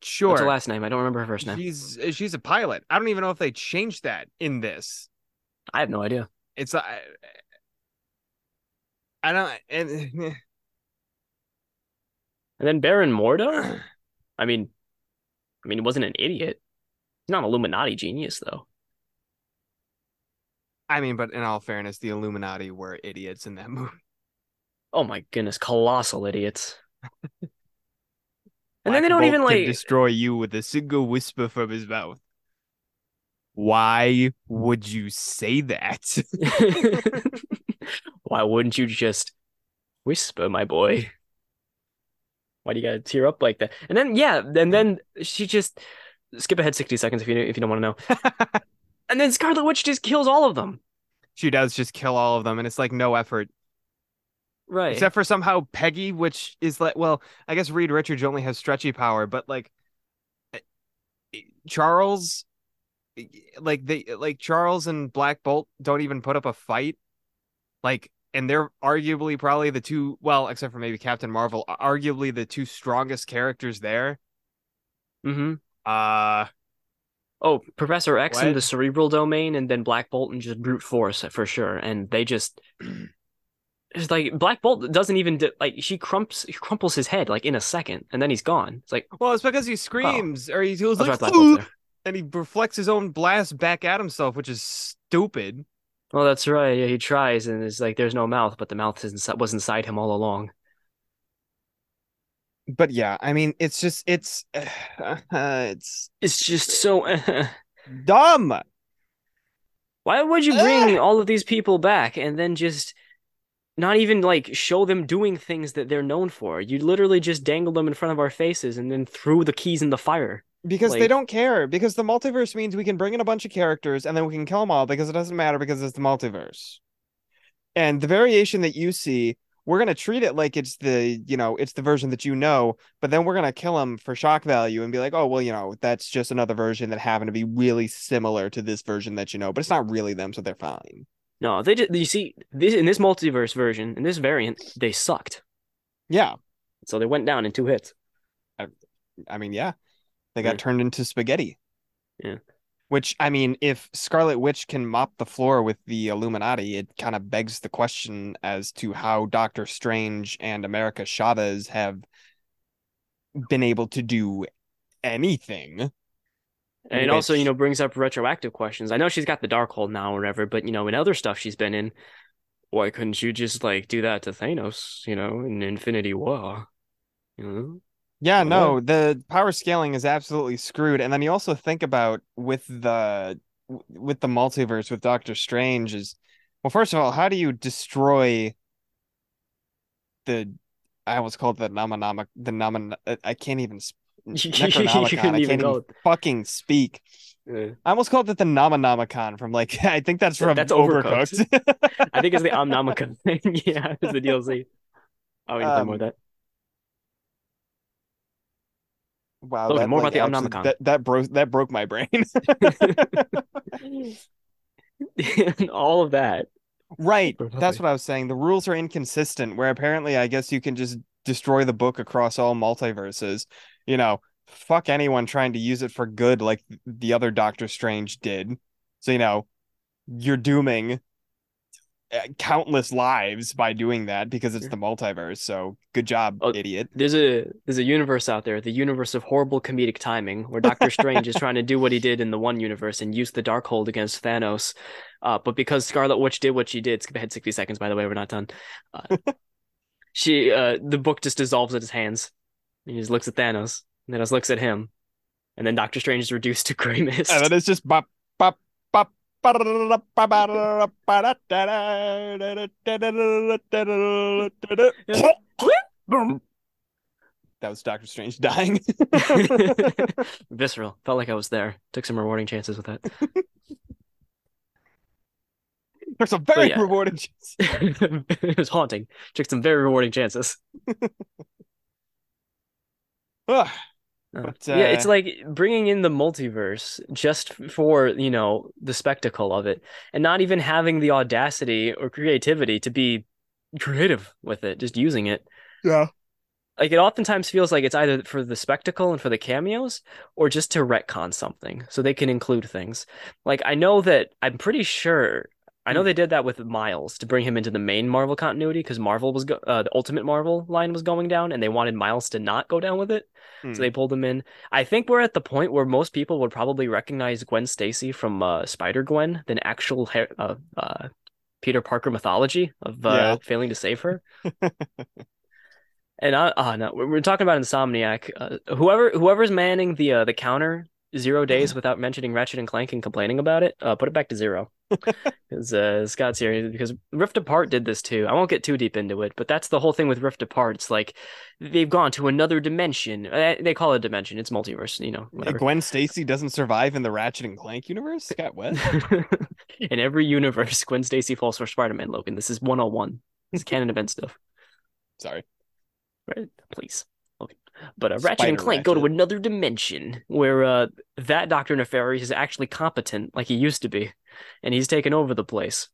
sure. What's her last name? I don't remember her first name. She's she's a pilot. I don't even know if they changed that in this. I have no idea. It's I, I don't and And then Baron Mordo? I mean, I mean, he wasn't an idiot. He's not an Illuminati genius, though. I mean, but in all fairness, the Illuminati were idiots in that movie. Oh my goodness, colossal idiots. and then they don't Bolt even like. destroy you with a single whisper from his mouth. Why would you say that? Why wouldn't you just whisper, my boy? Why do you gotta tear up like that? And then yeah, and then she just skip ahead 60 seconds if you if you don't want to know. And then Scarlet Witch just kills all of them. she does just kill all of them, and it's like no effort. Right. Except for somehow Peggy, which is like, well, I guess Reed Richards only has stretchy power, but like eh, Charles, like they, like Charles and Black Bolt don't even put up a fight. Like, and they're arguably probably the two, well, except for maybe Captain Marvel, arguably the two strongest characters there. mm-hmm. Uh, Oh, Professor X in the cerebral domain, and then Black Bolt and just brute force for sure. And they just it's like Black Bolt doesn't even do, like she crumps she crumples his head like in a second, and then he's gone. It's like well, it's because he screams or he goes like, right, Black Bolt's there. And he reflects his own blast back at himself, which is stupid. Well, that's right. Yeah, he tries, and it's like there's no mouth, but the mouth inside, was inside him all along. But yeah, I mean, it's just, it's, uh, it's It's just so. dumb. Why would you bring all of these people back and then just not even like show them doing things that they're known for? You literally just dangled them in front of our faces and then threw the keys in the fire. Because they don't care. Because the multiverse means we can bring in a bunch of characters and then we can kill them all because it doesn't matter because it's the multiverse. And the variation that you see, we're gonna treat it like it's the, you know, it's the version that you know, but then we're gonna kill them for shock value and be like, oh well, you know, that's just another version that happened to be really similar to this version that you know, but it's not really them, so they're fine. No, they just you see this in this multiverse version, in this variant, they sucked. Yeah, So they went down in two hits. i, I mean, yeah, they hmm. got Yeah. turned into spaghetti. Yeah. Which I mean, if Scarlet Witch can mop the floor with the Illuminati, it kind of begs the question as to how Doctor Strange and America Chavez have been able to do anything. And it also, you know, brings up retroactive questions. I know she's got the Darkhold now or whatever, but you know, in other stuff she's been in, why couldn't you just like do that to Thanos, you know, in Infinity War? You know? Yeah, no, the power scaling is absolutely screwed. And then you also think about with the with the multiverse with Doctor Strange is well, first of all, how do you destroy the I almost called it the Namanama the Naman I can't even You Necronomicon. couldn't I can't even fucking speak. I almost called it the Namanomicon from like I think that's from That's Overcooked. I think it's the Omnamica thing. yeah, it's the DLC. Oh, we can play more of Um, that. Wow, Logan, that more like, about the actually- Omnomicon. That that broke that broke my brain. And all of that. Right. That's what I was saying. The rules are inconsistent, where apparently I guess you can just destroy the book across all multiverses. You know, fuck anyone trying to use it for good like the other Doctor Strange did. So, you know, you're dooming countless lives by doing that because it's the multiverse. So, good job, Oh, idiot. There's a there's a universe out there, the universe of horrible comedic timing, where Doctor Strange is trying to do what he did in the one universe and use the Darkhold against Thanos. Uh, but because Scarlet Witch did what she did, skip ahead 60 seconds, by the way, we're not done. Uh, she uh the book just dissolves at his hands. And he just looks at Thanos, and Thanos looks at him, and then Doctor Strange is reduced to gray mist. And then it's just bop, bop. That was Doctor Strange dying. Visceral. Felt like I was there. Took some rewarding chances with that. There's a very yeah. rewarding chance. it was haunting. Took some very rewarding chances. Ugh. Uh, yeah, it's uh, like bringing in the multiverse just for, you know, the spectacle of it and not even having the audacity or creativity to be creative with it, just using it. Yeah. Like it oftentimes feels like it's either for the spectacle and for the cameos or just to retcon something so they can include things. Like I know that I'm pretty sure I know Hmm. they did that with Miles to bring him into the main Marvel continuity because Marvel was go- uh, the Ultimate Marvel line was going down and they wanted Miles to not go down with it. Hmm. So they pulled him in. I think we're at the point where most people would probably recognize Gwen Stacy from uh, Spider Gwen than actual ha- uh, uh, Peter Parker mythology of uh, Yeah. failing to save her. and I, oh no, we're, we're talking about Insomniac. Uh, whoever whoever's manning the uh, the counter zero days without mentioning Ratchet and Clank and complaining about it, uh, put it back to zero. Because uh, Scott's here because Rift Apart did this too. I won't get too deep into it, but that's the whole thing with Rift Apart. It's like they've gone to another dimension. Uh, They call it a dimension. It's multiverse, you know, whatever. Gwen Stacy doesn't survive in the Ratchet and Clank universe? Scott, what? In every universe, Gwen Stacy falls for Spider-Man. Logan, this is 101. This is canon event stuff, Sorry. right? Please. But uh, Ratchet and Clank go to another dimension where uh, that Doctor Nefarious is actually competent, like he used to be, and he's taken over the place.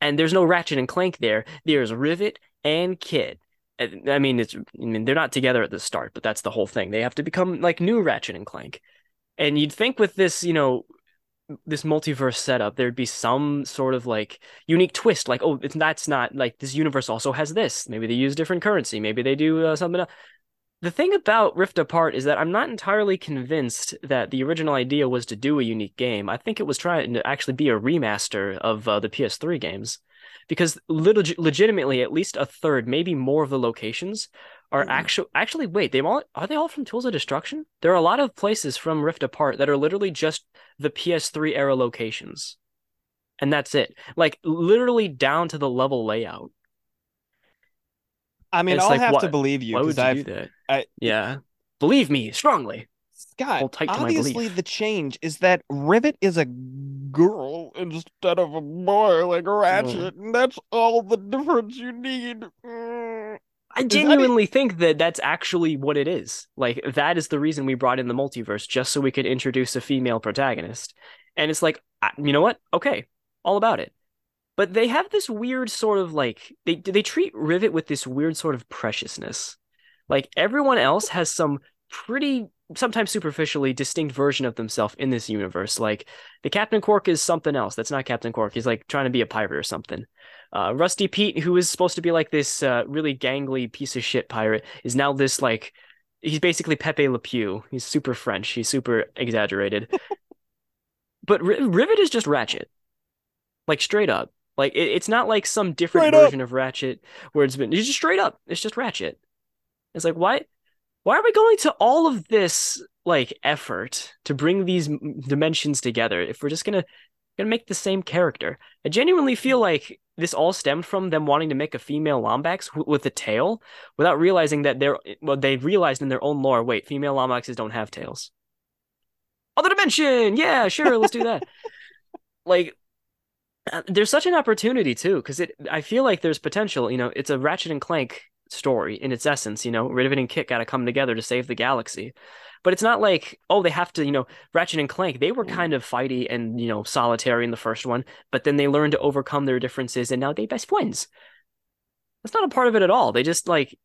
And there's no Ratchet and Clank there. There's Rivet and Kit. I mean, it's I mean they're not together at the start, but that's the whole thing. They have to become like new Ratchet and Clank. And you'd think with this, you know, this multiverse setup, there'd be some sort of like unique twist, like oh, it's that's not like this universe also has this. Maybe they use different currency. Maybe they do uh, something else. The thing about Rift Apart is that I'm not entirely convinced that the original idea was to do a unique game. I think it was trying to actually be a remaster of uh, the PS3 games, because leg- legitimately, at least a third, maybe more of the locations are Hmm. actually actually wait they all are they all from Tools of Destruction? There are a lot of places from Rift Apart that are literally just the PS3 era locations, and that's it. Like literally down to the level layout. I mean, It's I'll like, have why- to believe you Why would because you I've do that? I- yeah, believe me strongly. Scott, Hold tight to my obviously the change is that Rivet is a girl instead of a boy like Ratchet, and that's all the difference you need. Mm. I that genuinely think that that's actually what it is. Like that is the reason we brought in the multiverse, just so we could introduce a female protagonist. And it's like, you know what? Okay, all about it. But they have this weird sort of like they they treat Rivet with this weird sort of preciousness. Like everyone else has some pretty sometimes superficially distinct version of themselves in this universe. Like the Captain Cork is something else. That's not Captain Cork. He's like trying to be a pirate or something. Uh, Rusty Pete, who is supposed to be like this uh, really gangly piece of shit pirate, is now this like he's basically Pepe Le Pew. He's super French. He's super exaggerated. but R- Rivet is just Ratchet, like straight up. Like it, it's not like some different Straight up. version of Ratchet where it's been. It's just straight up. It's just Ratchet. It's like why, why are we going to all of this like effort to bring these dimensions together if we're just gonna gonna make the same character? I genuinely feel like this all stemmed from them wanting to make a female Lombax w- with a tail without realizing that they're well they realized in their own lore wait female Lombaxes don't have tails. Other dimension, yeah, sure, let's do that. like uh, there's such an opportunity too because it I feel like there's potential. You know, it's a Ratchet and Clank story in its essence. You know, Rivet and Kit got to come together to save the galaxy. But it's not like, oh, they have to, you know, Ratchet and Clank, they were kind of fighty and, you know, solitary in the first one, but then they learned to overcome their differences and now they best friends. That's not a part of it at all. They just like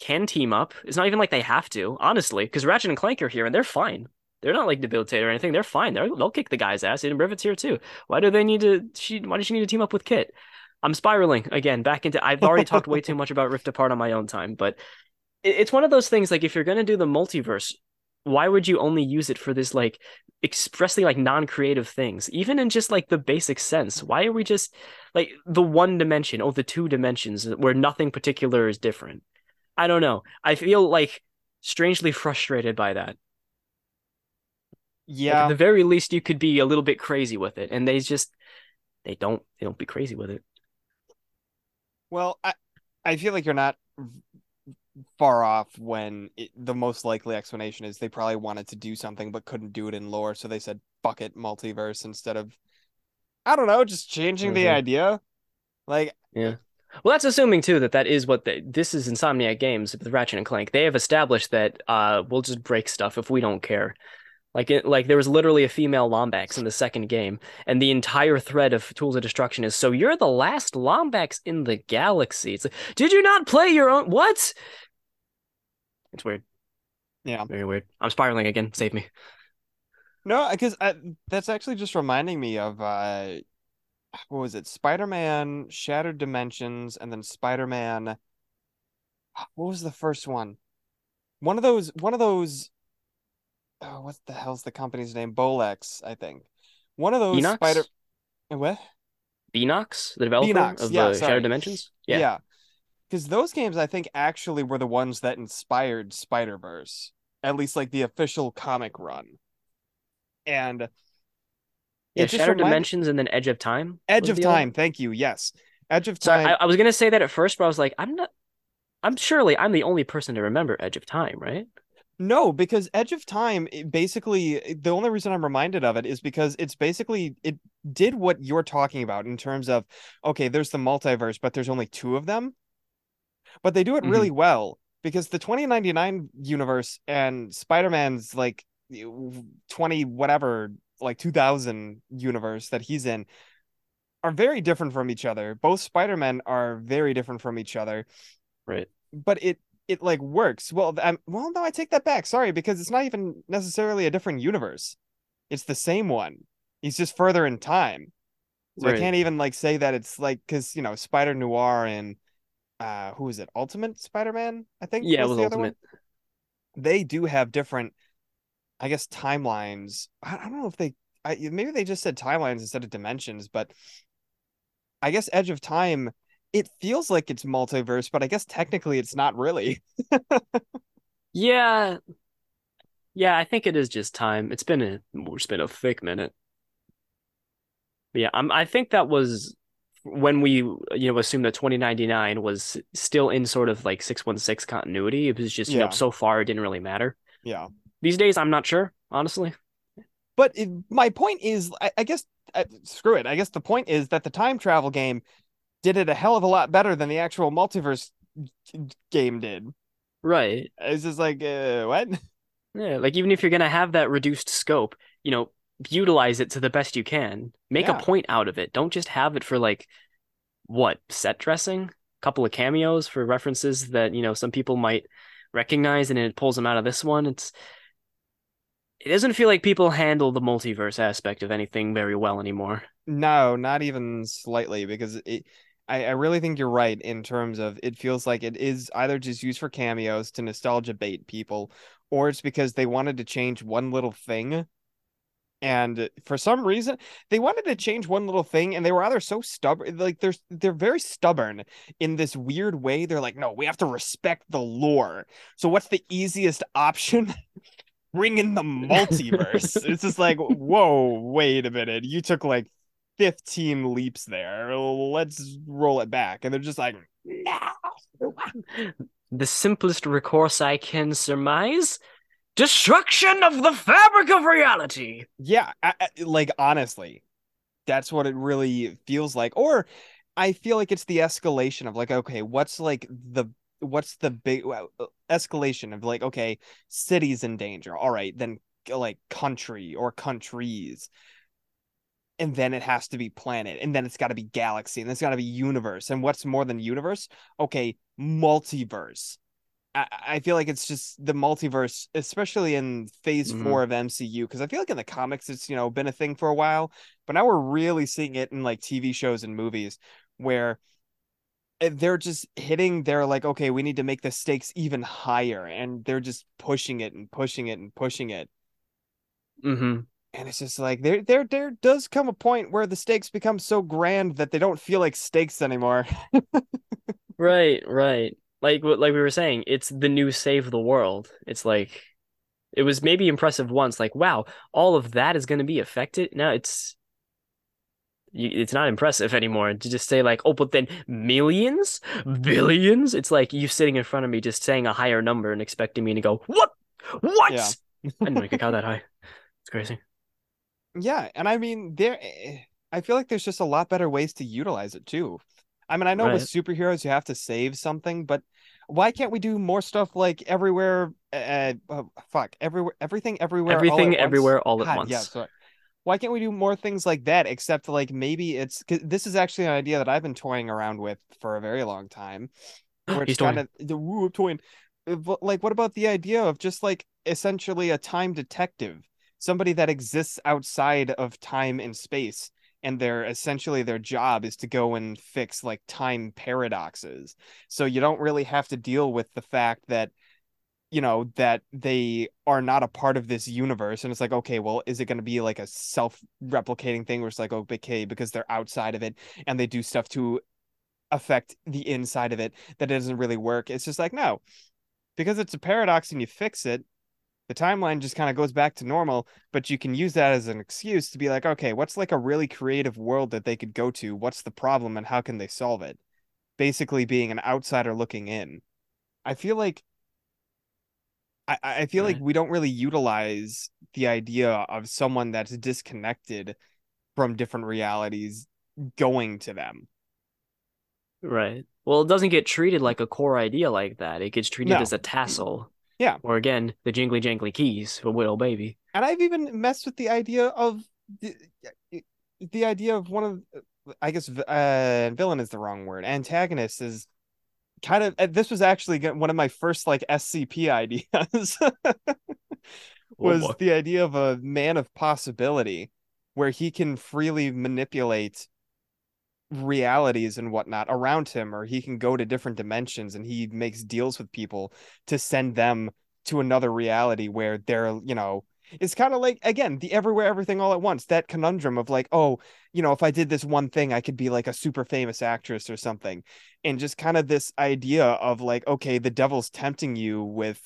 can team up. It's not even like they have to, honestly, because Ratchet and Clank are here and they're fine. They're not like debilitated or anything. They're fine. They're, they'll kick the guy's ass. And Rivet's here too. Why do they need to? She why does she need to team up with Kit? I'm spiraling again back into. I've already talked way too much about Rift Apart on my own time, but it, it's one of those things. Like if you're gonna do the multiverse, why would you only use it for this like expressly like non-creative things even in just like the basic sense why are we just like the one dimension or the two dimensions where nothing particular is different i don't know i feel like strangely frustrated by that yeah like, at the very least you could be a little bit crazy with it and they just they don't they don't be crazy with it. Well i i feel like you're not far off when it, the most likely explanation is they probably wanted to do something but couldn't do it in lore so they said fuck it multiverse instead of i don't know just changing mm-hmm. the idea. Like yeah. Well that's assuming too that that is what they, this is insomniac games with ratchet and clank. They have established that uh we'll just break stuff if we don't care like it, like there was literally a female Lombax in the second game, and the entire thread of Tools of Destruction is so you're the last Lombax in the galaxy. It's like, did you not play your own what? It's weird. Yeah. Very weird. I'm spiraling again. Save me. No, because that's actually just reminding me of uh, what was it? Spider Man Shattered Dimensions, and then Spider Man. What was the first one? One of those. One of those. Oh, what the hell's the company's name? Bolex, I think. One of those Beenox? Spider. What? Beenox, the developer Beenox, of yeah, uh, Shattered Dimensions. Yeah. Yeah because those games I think actually were the ones that inspired Spider Verse, at least like the official comic run. And yeah, Shattered reminded... Dimensions and then Edge of Time. Edge of Time, other? thank you. Yes, Edge of Time. So I, I was gonna say that at first, but I was like, I'm not. I'm surely I'm the only person to remember Edge of Time, right? No, because Edge of Time eh, basically eh, the only reason I'm reminded of it is because it's basically it did what you're talking about in terms of okay, there's the multiverse, but there's only two of them but they do it really mm-hmm. well because the 2099 universe and Spider-Man's like eh, 20 whatever like 2000 universe that he's in are very different from each other. Both Spider-Men are very different from each other. Right. But it it like works. Well, I'm, well no, I take that back. Sorry because it's not even necessarily a different universe. It's the same one. He's just further in time. So right. I can't even like say that it's like cuz you know Spider Noir and uh who is it ultimate spider-man i think yeah was it was ultimate they do have different i guess timelines i, I don't know if they I, maybe they just said timelines instead of dimensions but i guess edge of time it feels like it's multiverse but i guess technically it's not really. Yeah. Yeah i think it is just time. It's been a it's been a thick minute. Yeah I'm, i think that was when we you know assume that 2099 was still in sort of like 616 continuity. It was just you yeah. know so far it didn't really matter. Yeah. These days i'm not sure honestly. But it, my point is i, I guess uh, screw it. I guess the point is that the time travel game did it a hell of a lot better than the actual multiverse game did right it's just like uh, what yeah like even if you're gonna have that reduced scope you know utilize it to the best you can. Make yeah. a point out of it. Don't just have it for like what set dressing. A couple of cameos for references that you know some people might recognize, and it pulls them out of this one. It's it doesn't feel like people handle the multiverse aspect of anything very well anymore. No, not even slightly, because it. I, I really think you're right in terms of it feels like it is either just used for cameos to nostalgia bait people, or it's because they wanted to change one little thing. And for some reason they wanted to change one little thing and they were either so stubborn like they're they're very stubborn in this weird way. They're like no we have to respect the lore. So what's the easiest option? Bring in the multiverse. It's just like whoa wait a minute. You took like 15 leaps there. Let's roll it back. And they're just like no. The simplest recourse i can surmise destruction of the fabric of reality. Yeah, I, I, like honestly, that's what it really feels like. Or I feel like it's the escalation of like, okay, what's like the what's the big uh, escalation of like okay cities in danger. All right then like country or countries and then it has to be planet and then it's got to be galaxy and it's got to be universe and what's more than universe? Okay multiverse. I, I feel like it's just the multiverse especially in phase Mhm. four of mcu because i feel like in the comics it's you know been a thing for a while but now we're really seeing it in like tv shows and movies where they're just hitting they're like okay we need to make the stakes even higher and they're just pushing it and pushing it and pushing it. Hmm and it's just like there there there does come a point where the stakes become so grand that they don't feel like stakes anymore Right, right. Like what like we were saying, it's the new save the world. It's like it was maybe impressive once, like wow, all of that is going to be affected. Now it's it's not impressive anymore to just say like, oh, but then millions, billions. It's like you sitting in front of me just saying a higher number and expecting me to go, what, what? Yeah. I didn't know you could count that high. It's crazy. Yeah and i mean there eh, i feel like there's just a lot better ways to utilize it too. I mean i know with superheroes you have to save something but why can't we do more stuff like everywhere uh, fuck everywhere everything everywhere all at Everything, once? everywhere, all at God, once. yeah sorry. Why can't we do more things like that except like maybe it's 'cause this is actually an idea that i've been toying around with for a very long time where it's kind of the woo toying. Like what about the idea of just like essentially a time detective somebody that exists outside of time and space and their essentially their job is to go and fix like time paradoxes. So you don't really have to deal with the fact that you know that they are not a part of this universe. And it's like okay well is it going to be like a self-replicating thing where it's like okay because they're outside of it and they do stuff to affect the inside of it that doesn't really work. It's just like no because it's a paradox and you fix it the timeline just kind of goes back to normal but you can use that as an excuse to be like okay what's like a really creative world that they could go to what's the problem and how can they solve it basically being an outsider looking in i feel like I, I feel like mm-hmm. we don't really utilize the idea of someone that's disconnected from different realities going to them. Right. Well, it doesn't get treated like a core idea like that. It gets treated No. as a tassel. Yeah. Or again, the jingly jangly keys for Widow Baby. And I've even messed with the idea of the, the idea of one of I guess uh villain is the wrong word. Antagonist is kind of this was actually one of my first like SCP ideas. was boy. the idea of a man of possibility where he can freely manipulate realities and whatnot around him or he can go to different dimensions and he makes deals with people to send them to another reality where they're you know it's kind of like again the everywhere everything all at once that conundrum of like oh you know if i did this one thing i could be like a super famous actress or something and just kind of this idea of like okay the devil's tempting you with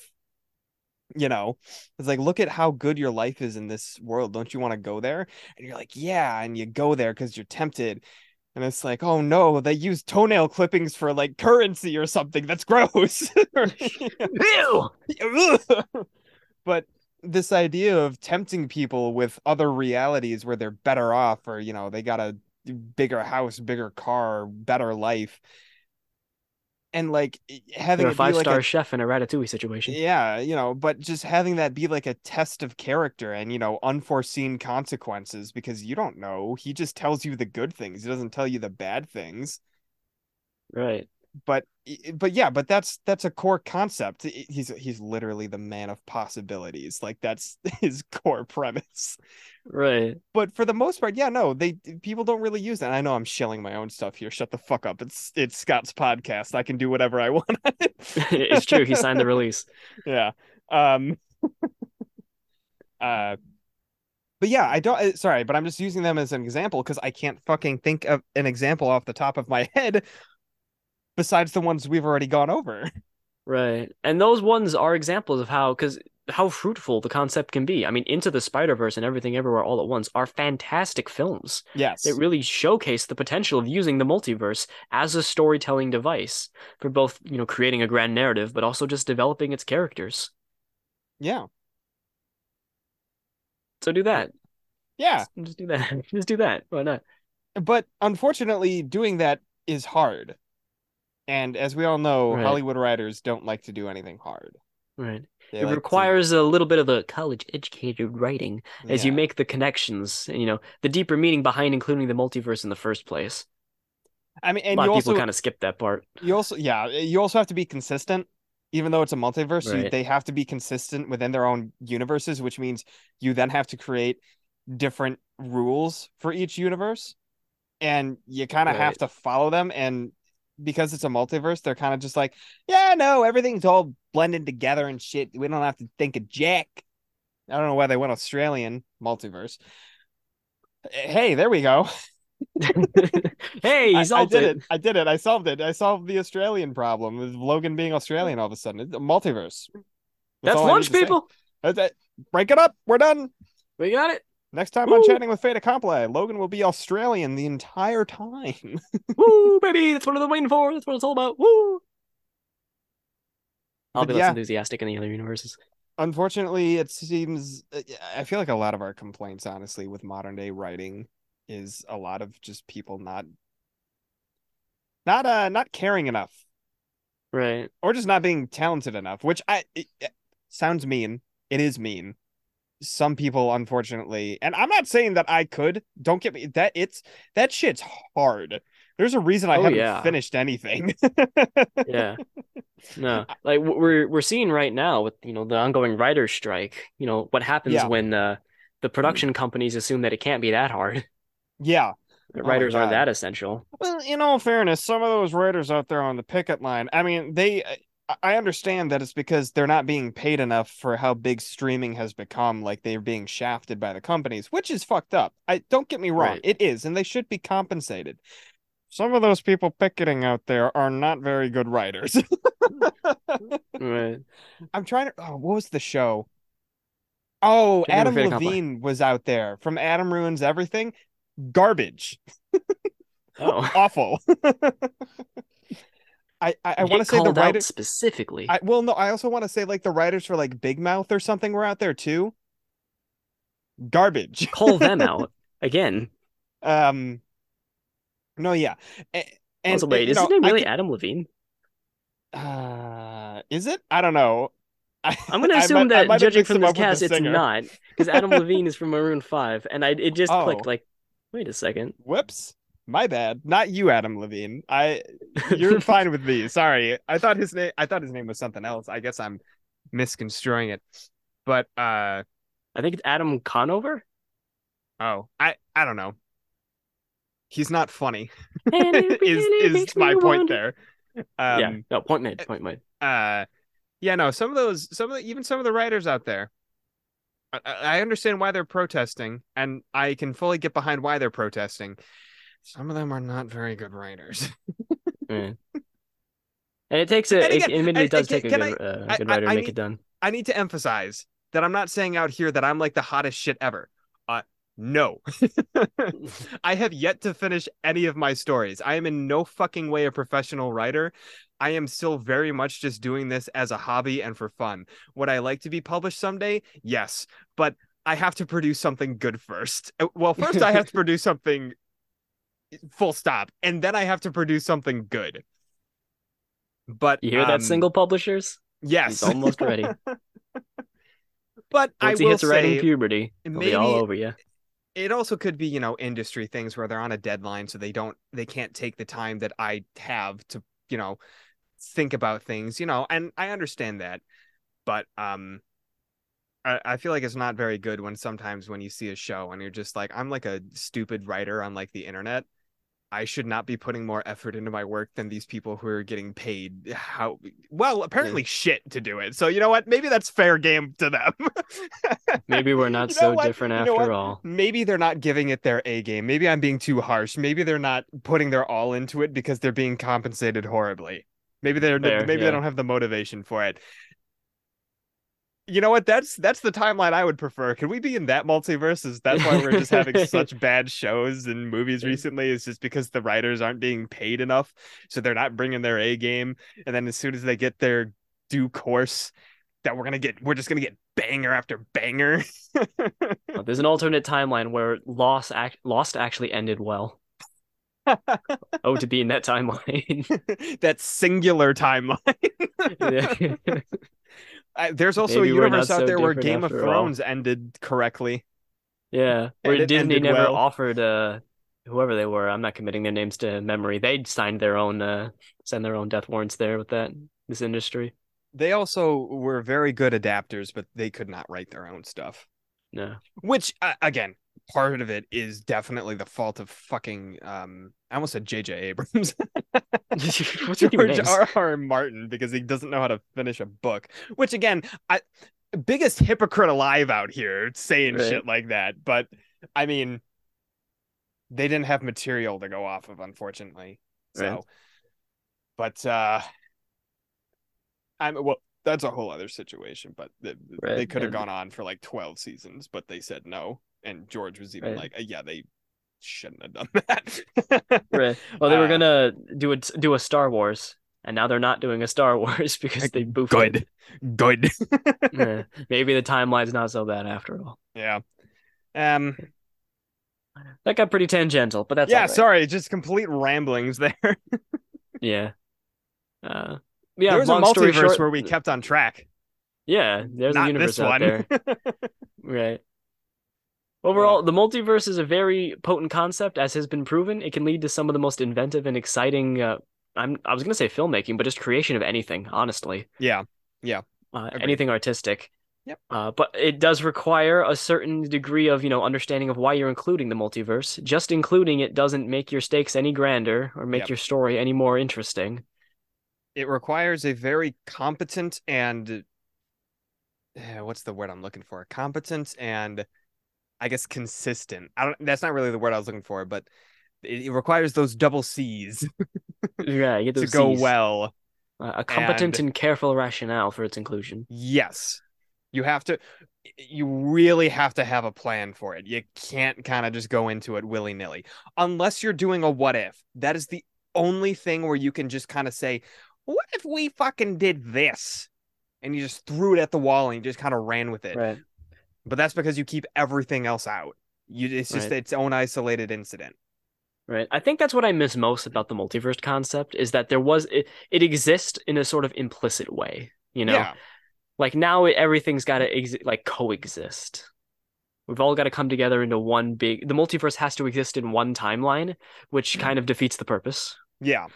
you know it's like look at how good your life is in this world don't you want to go there? And you're like yeah and you go there because you're tempted and it's like oh no they use toenail clippings for like currency or something that's gross Ew! but this idea of tempting people with other realities where they're better off or you know they got a bigger house bigger car better life and like having They're a it be like chef in a ratatouille situation. yeah, you know, but just having that be like a test of character and, you know, unforeseen consequences because you don't know. He just tells you the good things. He doesn't tell you the bad things. Right. But but yeah, but that's that's a core concept. He's he's literally the man of possibilities. Like that's his core premise. Right. But for the most part, yeah, no, they people don't really use that. I know I'm shilling my own stuff here. Shut the fuck up. It's it's Scott's podcast. I can do whatever I want. It's true. He signed the release. yeah um uh but yeah i don't sorry but i'm just using them as an example because i can't fucking think of an example off the top of my head besides the ones we've already gone over Right. And those ones are examples of how, because how fruitful the concept can be. I mean, Into the Spider-Verse and Everything Everywhere All at Once are fantastic films. yes It really showcase the potential of using the multiverse as a storytelling device for both, you know, creating a grand narrative, but also just developing its characters. yeah So do that. yeah Just, just do that. Just do that. Why not? but unfortunately doing that is hard And as we all know, Right. Hollywood writers don't like to do anything hard. Right. They It like to- requires a little bit of the college educated writing as you make the connections, you know, the deeper meaning behind including the multiverse in the first place. I mean, A and lot you of people also kind of skip that part. you also yeah you also have to be consistent even though it's a multiverse you, they have to be consistent within their own universes which means you then have to create different rules for each universe and you kind of have to follow them and because it's a multiverse they're kind of just like yeah no everything's all blended together and shit we don't have to think of jack i don't know why they went australian multiverse hey there we go hey, I, I did it. it. I did it. I solved it. I solved the Australian problem with Logan being Australian all of a sudden. It's a multiverse. That's need lunch, people. That's it. Break it up. We're done. We got it. Next time on Woo. Chatting with Fait Accompli, Logan will be Australian the entire time. Woo, baby. That's what I've been waiting for. That's what it's all about. Woo. I'll But be less yeah. enthusiastic in the other universes. Unfortunately, it seems uh, I feel like a lot of our complaints, honestly, with modern day writing is a lot of just people not not uh not caring enough Right. or just not being talented enough, which I it, it sounds mean. It is mean. Some people, unfortunately, and I'm not saying that I could. Don't get me that it's that shit's hard. There's a reason I Oh, haven't yeah. finished anything. Yeah. No. Like we're we're seeing right now with, you know, the ongoing writer's strike, you know, what happens Yeah. when uh the production companies assume that it can't be that hard. yeah. The my writers aren't that essential. Well, in all fairness, some of those writers out there on the picket line, I mean, they. I- understand that it's because they're not being paid enough for how big streaming has become. Like they're being shafted by the companies, which is fucked up. I don't get me wrong, Right. it is, and they should be compensated. Some of those people picketing out there are not very good writers. Right. I'm trying to. Oh, what was the show? Oh, Can't Adam Levine was out there from Adam Ruins Everything. Garbage. Oh. Awful. I I, I want to say the writers specifically. I well no, I also want to say like the writers for like Big Mouth or something were out there too. Garbage. Call them out again. Um. No, yeah. And, also, wait, is know, his name I really could- Adam Levine? uh, is it? I don't know. I, I'm gonna assume might- that judging from this the cast, it's not because Adam Levine is from Maroon Five, and I it just Oh. clicked like, wait a second. Whoops. My bad. Not you, Adam Levine. I you're fine with me. Sorry. I thought his name I thought his name was something else. I guess I'm misconstruing it. But uh I think it's Adam Conover. oh, I I don't know. He's not funny. Is really is me my point wonder. there. Um yeah, no point made. Point made. uh yeah no some of those some of the, even some of the writers out there I, I understand why they're protesting and i can fully get behind why they're protesting some of them are not very good writers Yeah. And it takes a. And It, again, admittedly, and- does take a good, uh, I- good I- writer to make need- it done. i need to emphasize that i'm not saying out here that i'm like the hottest shit ever uh no i have yet to finish any of my stories i am in no fucking way a professional writer I am still very much just doing this as a hobby and for fun. Would I like to be published someday? Yes, but I have to produce something good first. Uh, Well, first I have to produce something full stop, and then I have to produce something good. But You hear um, that, single publishers? Yes, He's almost ready. but I Once he will hits writing say puberty, he'll be all over you. it also could be you know industry things where they're on a deadline, so they don't they can't take the time that I have to you know think about things. You know, and I understand that, but um. I I feel like it's not very good when sometimes when you see a show and you're just like, I'm like a stupid writer on like the internet. I should not be putting more effort into my work than these people who are getting paid how well apparently shit to do it. So you know what? Maybe that's fair game to them. Maybe we're not You know so what? different You after all. Maybe they're not giving it their A game. Maybe I'm being too harsh. Maybe they're not putting their all into it because they're being compensated horribly. Maybe they're Fair, maybe yeah. they don't have the motivation for it. You know what? That's that's the timeline I would prefer. Can we be in that multiverse? Is that's why we're just having such bad shows and movies recently? Is just because the writers aren't being paid enough, so they're not bringing their A game. And then as soon as they get their due course, that we're gonna get, we're just gonna get banger after banger. There's an alternate timeline where Lost act- Lost actually ended well. Oh, to be in that timeline. that singular timeline. I, there's also Maybe a universe out so there where Game of after all. Thrones ended correctly. Yeah, where Disney never well. offered uh whoever they were. I'm not committing their names to memory. They signed their own uh send their own death warrants there with that this industry. They also were very good adapters, but they could not write their own stuff. No. Which uh, again, part of it is definitely the fault of fucking um I almost said JJ Abrams. What's your George? R. R. Martin because he doesn't know how to finish a book. Which again, I biggest hypocrite alive out here saying Right. shit like that. But I mean, they didn't have material to go off of, unfortunately. So, Right. but uh, I'm well. That's a whole other situation. But they, they could have yeah. gone on for like twelve seasons, but they said no. And George was even Right. like, "Yeah, they shouldn't have done that." Right. Well, they were Uh, gonna do a do a Star Wars, and now they're not doing a Star Wars because they boofed it. Good, good. Yeah. Maybe the timeline's not so bad after all. Yeah. Um. That got pretty tangential, but that's yeah. right. Sorry, just complete ramblings there. Yeah. Uh, yeah. there was a multiverse short, where we kept on track. Yeah, there's a Not universe this out there. Right. Overall, the multiverse is a very potent concept, as has been proven. It can lead to some of the most inventive and exciting. Uh, I'm I was gonna say filmmaking, but just creation of anything, honestly. yeah. uh, anything artistic. Yep. Uh, but it does require a certain degree of, you know, understanding of why you're including the multiverse. Just including it doesn't make your stakes any grander or make Yep. your story any more interesting. It requires a very competent and eh, what's the word I'm looking for? Competent and I guess consistent. I don't. That's not really the word I was looking for, but it, it requires those double C's Yeah, to those go Cs. well. Uh, a competent and- and careful rationale for its inclusion. Yes. You have to you really have to have a plan for it. You can't kind of just go into it willy-nilly. Unless you're doing a what if. That is the only thing where you can just kind of say, "What if we fucking did this?" And you just threw it at the wall and you just kind of ran with it. Right. But that's because you keep everything else out. You it's just Right. its own isolated incident. Right. I think that's what I miss most about the multiverse concept is that there was it, it exists in a sort of implicit way, you know? Yeah. Like now it, everything's got to exi- like coexist. We've all got to come together into one big. The multiverse has to exist in one timeline, which mm. kind of defeats the purpose. Yeah.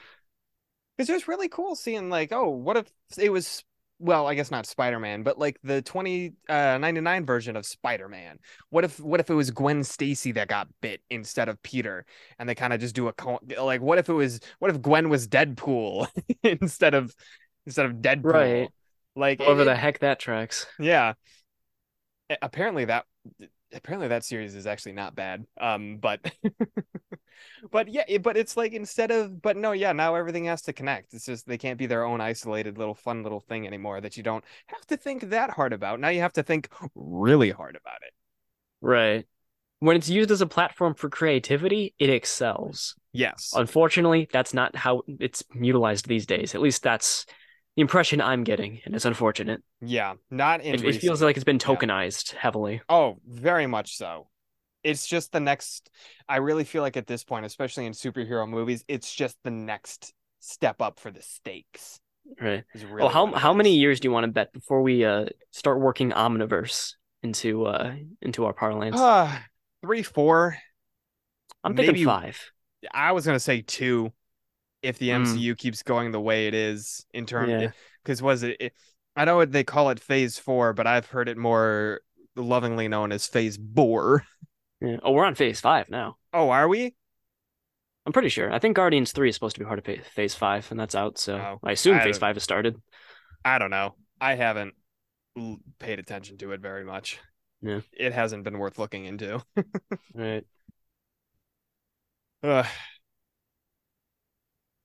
Because it was really cool seeing like, oh, what if it was well, I guess not Spider-Man, but like the 2099 uh version of Spider-Man. What if what if it was Gwen Stacy that got bit instead of Peter and they kind of just do a co- like what if it was what if Gwen was Deadpool instead of instead of Deadpool? Right. Like it- the heck that tracks. yeah. Apparently that apparently that series is actually not bad. Um but but yeah, it- but it's like instead of but no, yeah, now everything has to connect. It's just they can't be their own isolated little fun little thing anymore that you don't have to think that hard about. Now you have to think really hard about it. Right. When it's used as a platform for creativity, it excels. Yes. Unfortunately, that's not how it's utilized these days. At least that's the impression I'm getting, and it's unfortunate. Yeah, not in It, it feels like it's been yeah. tokenized heavily. Oh, very much so. It's just the next. I really feel like at this point, especially in superhero movies, it's just the next step up for the stakes. Right. is Well, really how how many years do you want to bet before we uh start working Omniverse into uh into our parlance? Uh, three, four. I'm thinking maybe- five. I was gonna say two, if the Mm. MCU keeps going the way it is in terms. Yeah. Because was it, it? I know what they call it Phase Four, but I've heard it more lovingly known as Phase Bore. Yeah. Oh, we're on phase five now. Oh, are we? I'm pretty sure. I think Guardians three is supposed to be part of Phase- phase five, and that's out. So Oh, I assume I phase five has started. I don't know. I haven't l- paid attention to it very much. Yeah. It hasn't been worth looking into. Right. Ugh.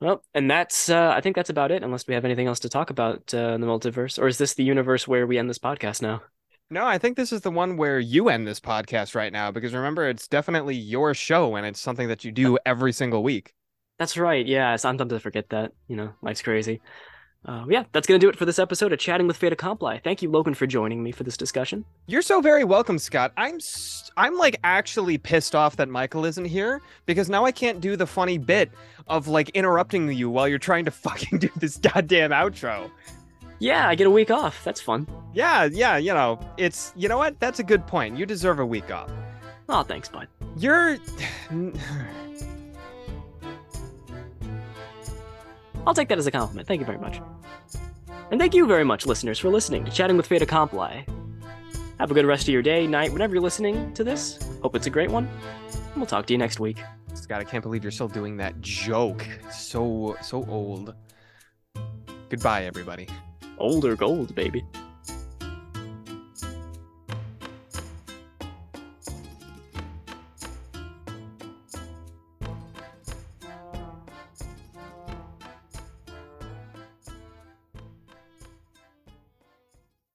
Well, and that's uh, I think that's about it. Unless we have anything else to talk about uh, in the multiverse, or is this the universe where we end this podcast now? No, I think this is the one where you end this podcast right now because remember, it's definitely your show and it's something that you do every single week. That's right. Yeah, sometimes I forget that. You know, life's crazy. Uh, yeah, that's going to do it for this episode of Chatting with Fait Accompli. Thank you, Logan, for joining me for this discussion. You're so very welcome, Scott. I'm I'm like actually pissed off that Michael isn't here because now I can't do the funny bit of like interrupting you while you're trying to fucking do this goddamn outro. Yeah, I get a week off. That's fun. Yeah, yeah, you know, it's you know what? That's a good point. You deserve a week off. Oh, thanks, bud. You're I'll take that as a compliment. Thank you very much. And thank you very much, listeners, for listening to Chatting with Fait Accompli. Have a good rest of your day, night, whenever you're listening to this. Hope it's a great one. And we'll talk to you next week. Scott, I can't believe you're still doing that joke. So so old. Goodbye, everybody. Older gold, baby.